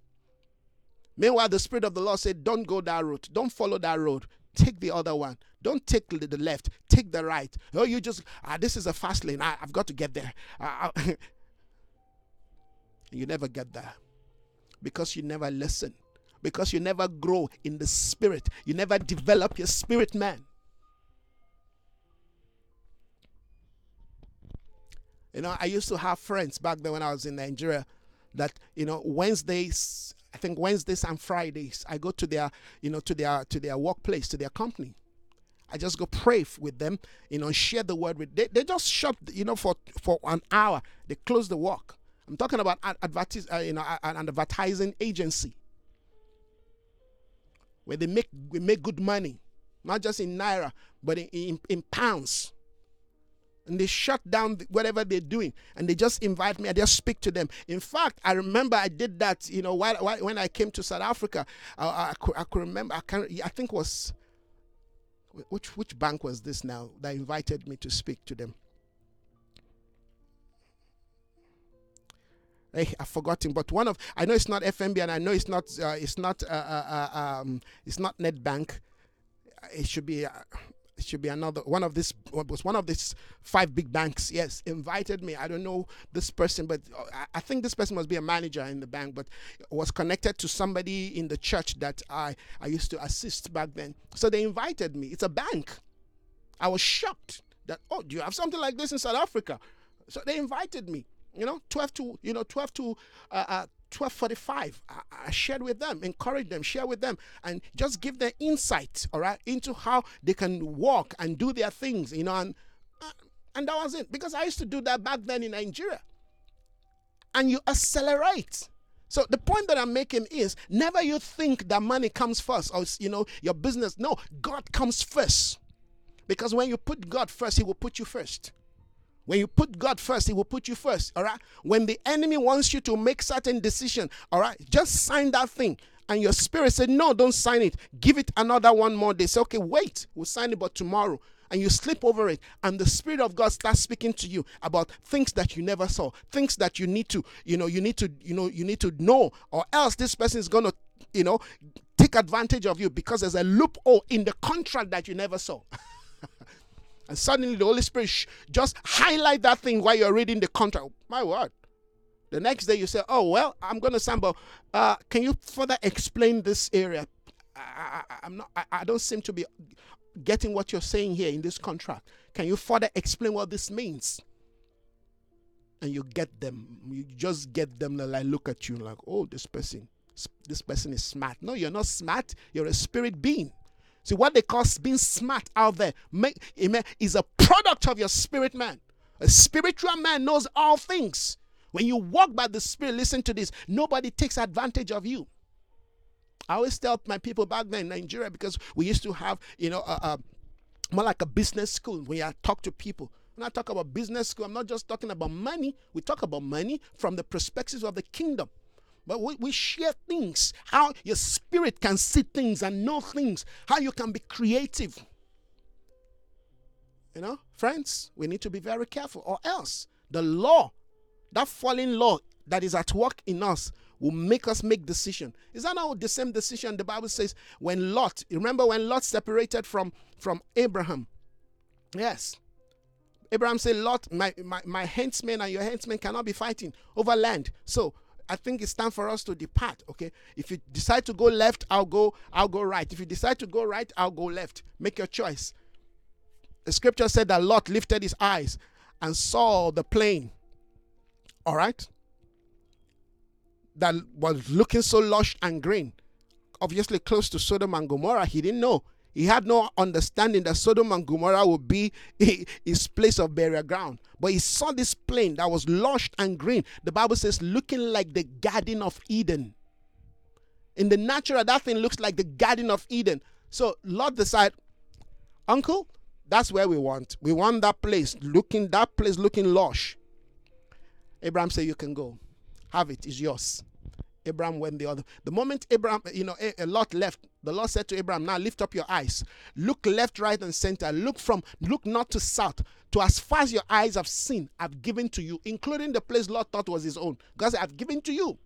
Meanwhile, the Spirit of the Lord said, Don't go that route, don't follow that road, take the other one. Don't take the left, take the right. Oh, you just, ah, this is a fast lane. I, have got to get there. Uh, [LAUGHS] you never get there because you never listen because you never grow in the spirit. You never develop your spirit man. You know, I used to have friends back then when I was in Nigeria that, you know, Wednesdays, I think Wednesdays and Fridays, I go to their, you know, to their to their workplace, to their company. I just go pray with them, you know, share the word with. They, they just shut, you know, for for an hour. They close the work. I'm talking about advertis- uh, you know, an advertising agency where they make we make good money, not just in naira, but in, in, in pounds. And they shut down whatever they're doing, and they just invite me. I just speak to them. In fact, I remember I did that. You know, while, while when I came to South Africa, I, I, I could remember. I can I think was which which bank was this now that invited me to speak to them. Hey, I've forgotten, but one of I know it's not FNB and I know it's not uh, it's not uh, uh, uh um, it's not Nedbank. It should be uh, it should be another one of this was one of these five big banks. Yes, invited me. I don't know this person, but uh, I think this person must be a manager in the bank, but was connected to somebody in the church that I I used to assist back then. So they invited me. It's a bank. I was shocked that oh, do you have something like this in South Africa? So they invited me you know 12 to you know 12 to uh, uh 1245 I, I, shared with them encourage them share with them and just give them insight all right into how they can walk and do their things you know and uh, and that was it because i used to do that back then in nigeria and you accelerate. So the point that I'm making is never you think that money comes first or you know your business. No, God comes first. Because when you put God first, he will put you first. When you put God first, He will put you first. All right. When the enemy wants you to make certain decision, all right, just sign that thing. And your spirit said, No, don't sign it. Give it another one more day. Say, okay, wait, we'll sign it, but tomorrow. And you sleep over it, and the Spirit of God starts speaking to you about things that you never saw, things that you need to, you know, you need to, you know, you need to know, or else this person is gonna, you know, take advantage of you because there's a loophole in the contract that you never saw. [LAUGHS] And suddenly the Holy Spirit sh- just highlight that thing while you're reading the contract. My word. The next day you say, "Oh well, I'm going to sample. Uh, can you further explain this area? I, am not. I, I don't seem to be getting what you're saying here in this contract. Can you further explain what this means?" And you get them. You just get them. Like look at you like, "Oh, this person, this person is smart." No, you're not smart. You're a spirit being. See, what they call being smart out there make, amen, is a product of your spirit man. A spiritual man knows all things. When you walk by the Spirit, listen to this nobody takes advantage of you. I always tell my people back then in Nigeria because we used to have, you know, a, a, more like a business school where I talk to people. When I talk about business school, I'm not just talking about money. We talk about money from the perspectives of the kingdom. But we, we share things, how your spirit can see things and know things, how you can be creative. You know, friends, we need to be very careful, or else the law, that falling law that is at work in us, will make us make decision. Is that not the same decision the Bible says when Lot? Remember when Lot separated from from Abraham? Yes. Abraham said, Lot, my, my, my henchmen and your henchmen cannot be fighting over land. So I think it's time for us to depart. Okay. If you decide to go left, I'll go, I'll go right. If you decide to go right, I'll go left. Make your choice. The scripture said that Lot lifted his eyes and saw the plain. All right. That was looking so lush and green. Obviously close to Sodom and Gomorrah. He didn't know he had no understanding that Sodom and Gomorrah would be [LAUGHS] his place of burial ground. But he saw this plain that was lush and green. The Bible says, looking like the Garden of Eden. In the natural, that thing looks like the Garden of Eden. So Lot decided, Uncle, that's where we want. We want that place, looking that place looking lush. Abraham said, You can go. Have it, it's yours. Abraham went the other. The moment Abraham, you know, a, a Lot left, the Lord said to Abraham, Now lift up your eyes. Look left, right, and center. Look from, look not to south, to as far as your eyes have seen, I've given to you, including the place Lot thought was his own. God said, I've given to you.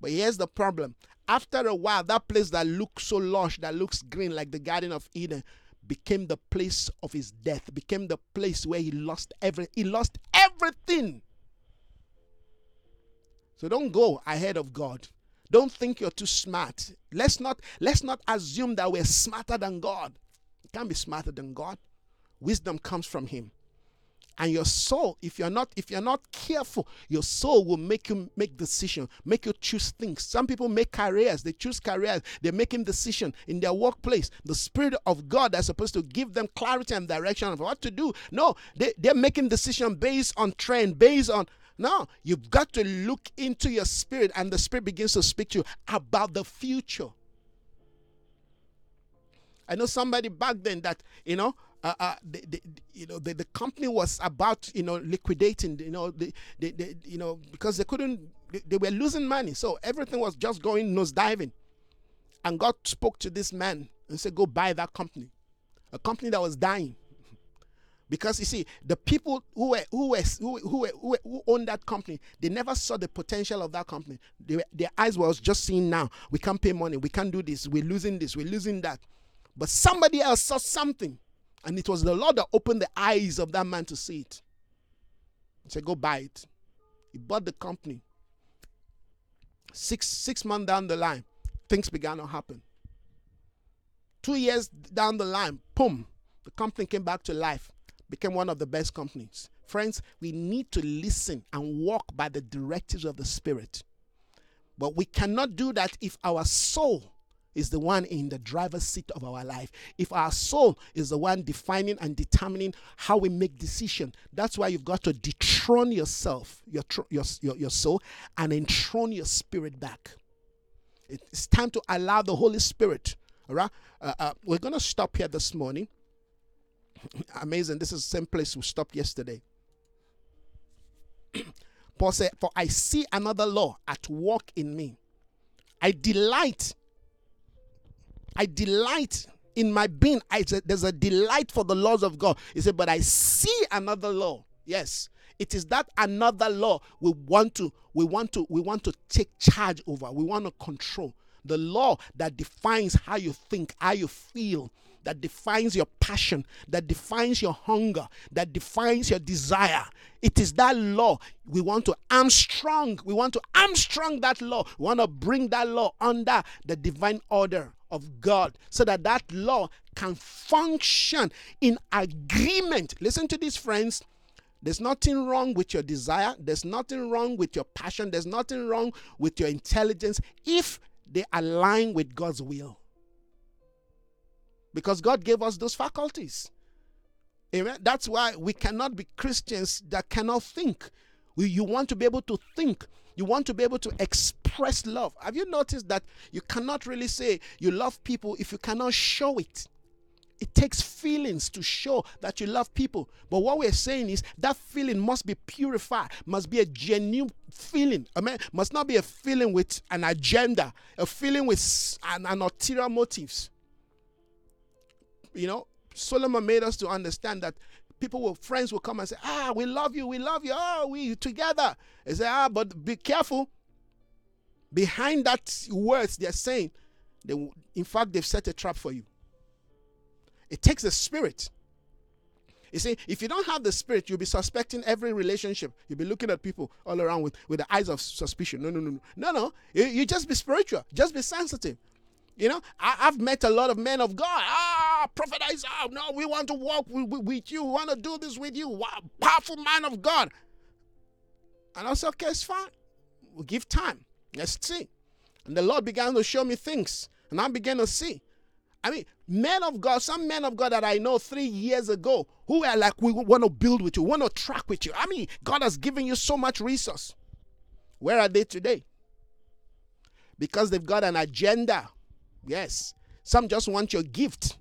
But here's the problem. After a while, that place that looks so lush, that looks green like the Garden of Eden, became the place of his death, became the place where he lost every he lost everything. So don't go ahead of God. Don't think you're too smart. Let's not let's not assume that we're smarter than God. You can't be smarter than God. Wisdom comes from him. And your soul, if you're not if you're not careful, your soul will make you make decision, make you choose things. Some people make careers, they choose careers, they're making decision in their workplace. The spirit of God that's supposed to give them clarity and direction of what to do. No, they, they're making decision based on trend, based on no, you've got to look into your spirit, and the spirit begins to speak to you about the future. I know somebody back then that you know, uh, uh, the, the, you know, the, the company was about you know liquidating, you know, the, the, the you know because they couldn't, they, they were losing money, so everything was just going nose diving. And God spoke to this man and said, "Go buy that company, a company that was dying." Because you see, the people who were, who were, who, who, who, who owned that company, they never saw the potential of that company. They, their eyes was just seeing now, we can't pay money, we can't do this, we're losing this, we're losing that. But somebody else saw something, and it was the Lord that opened the eyes of that man to see it. He said, Go buy it. He bought the company. Six six months down the line, things began to happen. Two years down the line, boom, the company came back to life became one of the best companies. Friends, we need to listen and walk by the directives of the Spirit. But we cannot do that if our soul is the one in the driver's seat of our life. If our soul is the one defining and determining how we make decision, that's why you've got to dethrone yourself, your your your, your soul, and enthrone your spirit back. It's time to allow the Holy Spirit. All right, uh, uh, we're gonna stop here this morning. [LAUGHS] Amazing. This is the same place we stopped yesterday. [CLEARS THROAT] Paul said, For I see another law at work in me. I delight. I delight in my being. I said, There's a delight for the laws of God. He said, But I see another law. Yes. It is that another law we want to we want to we want to take charge over. We want to control the law that defines how you think, how you feel, that defines your passion, that defines your hunger, that defines your desire. It is that law we want to armstrong. We want to armstrong that law. We want to bring that law under the divine order of God so that that law can function in agreement. Listen to this, friends. There's nothing wrong with your desire. There's nothing wrong with your passion. There's nothing wrong with your intelligence if they align with God's will because God gave us those faculties. Amen. That's why we cannot be Christians that cannot think. We, you want to be able to think. You want to be able to express love. Have you noticed that you cannot really say you love people if you cannot show it? It takes feelings to show that you love people. But what we're saying is that feeling must be purified, must be a genuine feeling. I mean, must not be a feeling with an agenda, a feeling with an, an ulterior motives you know, Solomon made us to understand that people will friends will come and say, Ah, we love you, we love you, oh, we together. They say, Ah, but be careful. Behind that words they're saying, they in fact they've set a trap for you. It takes the spirit. You see, if you don't have the spirit, you'll be suspecting every relationship. You'll be looking at people all around with, with the eyes of suspicion. No, no, no, no. No, no. You, you just be spiritual. Just be sensitive. You know, I, have met a lot of men of God. Ah, prophet Isaiah, no, we want to walk with, with, you. We want to do this with you. Wow, powerful man of God. And I said, okay, it's fine. We'll give time. Let's see. And the Lord began to show me things. And I began to see. I mean, men of God, some men of God that I know three years ago who were like, we want to build with you, want to track with you. I mean, God has given you so much resource. Where are they today? Because they've got an agenda Yes. Some just want your gift.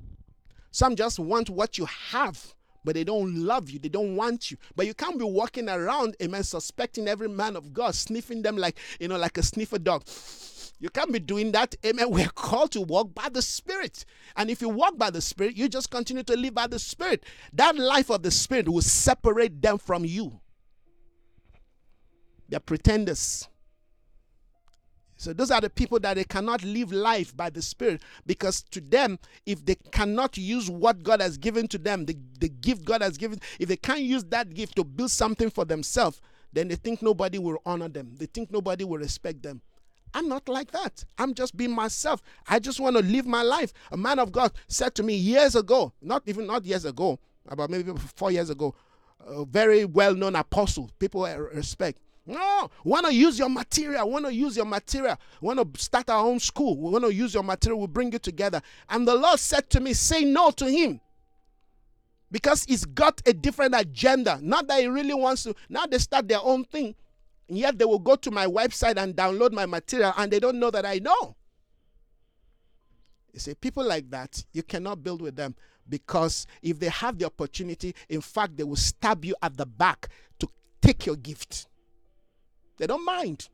Some just want what you have, but they don't love you. They don't want you. But you can't be walking around, amen, suspecting every man of God, sniffing them like, you know, like a sniffer dog. You can't be doing that. Amen. [LAUGHS] We're called to walk by the Spirit. And if you walk by the Spirit, you just continue to live by the Spirit. That life of the Spirit will separate them from you. They're pretenders. So those are the people that they cannot live life by the Spirit because to them, if they cannot use what God has given to them, the, the gift God has given, if they can't use that gift to build something for themselves, then they think nobody will honor them. They think nobody will respect them. I'm not like that. I'm just being myself. I just want to live my life. A man of God said to me years ago, not even not years ago, about maybe four years ago, a very well known apostle, people respect. No, we want to use your material. We want to use your material. We want to start our own school. We want to use your material. We'll bring it together. And the Lord said to me, Say no to him. Because he's got a different agenda. Not that he really wants to. Now they start their own thing. And yet they will go to my website and download my material and they don't know that I know. You see, people like that, you cannot build with them because if they have the opportunity, in fact, they will stab you at the back to take your gift. They don't mind.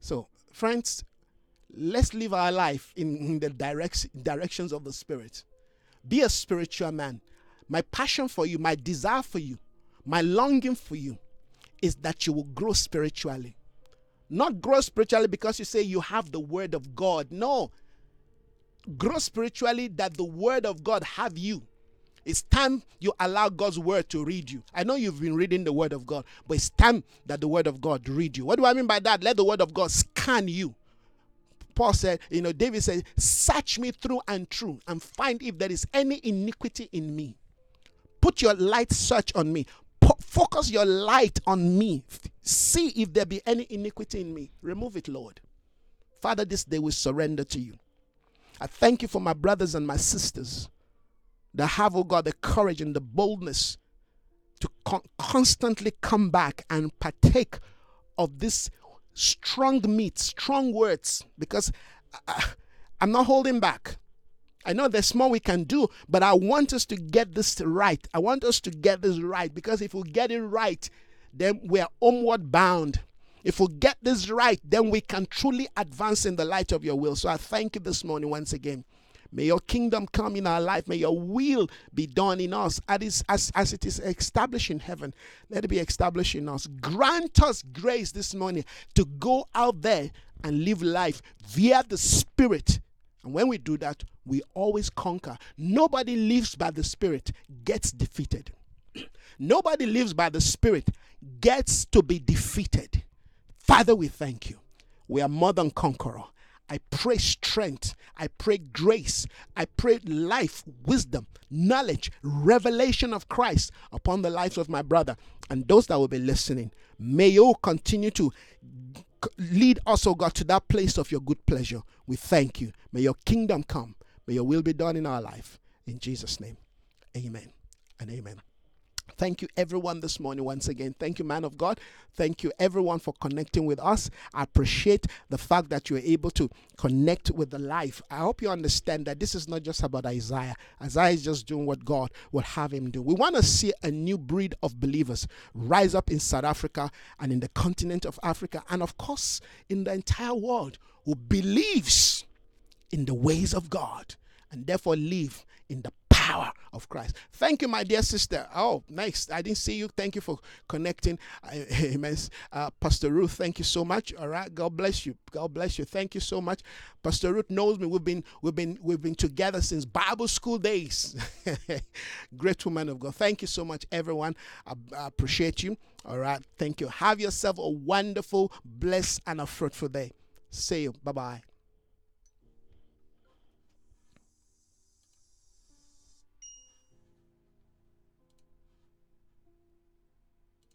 So, friends, let's live our life in, in the direct, directions of the Spirit. Be a spiritual man. My passion for you, my desire for you, my longing for you is that you will grow spiritually. Not grow spiritually because you say you have the word of God. No. Grow spiritually that the word of God have you. It's time you allow God's word to read you. I know you've been reading the word of God, but it's time that the word of God read you. What do I mean by that? Let the word of God scan you. Paul said, you know, David said, Search me through and through and find if there is any iniquity in me. Put your light search on me. focus your light on me. See if there be any iniquity in me. Remove it, Lord. Father, this day we surrender to you. I thank you for my brothers and my sisters that have, oh God, the courage and the boldness to con- constantly come back and partake of this strong meat, strong words, because I, I'm not holding back. I know there's more we can do, but I want us to get this right. I want us to get this right because if we get it right, then we are homeward bound. If we get this right, then we can truly advance in the light of your will. So I thank you this morning once again. May your kingdom come in our life. May your will be done in us as, as, as it is established in heaven. Let it be established in us. Grant us grace this morning to go out there and live life via the Spirit. And when we do that, we always conquer. Nobody lives by the Spirit, gets defeated. Nobody lives by the Spirit, gets to be defeated. Father, we thank you. We are more than conqueror. I pray strength. I pray grace. I pray life, wisdom, knowledge, revelation of Christ upon the lives of my brother and those that will be listening. May you continue to lead us, oh God, to that place of your good pleasure. We thank you. May your kingdom come. May your will be done in our life. In Jesus' name, amen and amen. Thank you, everyone, this morning once again. Thank you, man of God. Thank you, everyone, for connecting with us. I appreciate the fact that you're able to connect with the life. I hope you understand that this is not just about Isaiah. Isaiah is just doing what God would have him do. We want to see a new breed of believers rise up in South Africa and in the continent of Africa, and of course, in the entire world who believes in the ways of God and therefore live in the power of Christ. Thank you, my dear sister. Oh, nice. I didn't see you. Thank you for connecting. Amen. [LAUGHS] Uh, Pastor Ruth, thank you so much. All right. God bless you. God bless you. Thank you so much. Pastor Ruth knows me. We've been we've been we've been together since Bible school days. [LAUGHS] Great woman of God. Thank you so much, everyone. I, I appreciate you. All right. Thank you. Have yourself a wonderful, blessed, and a fruitful day. See you. Bye bye.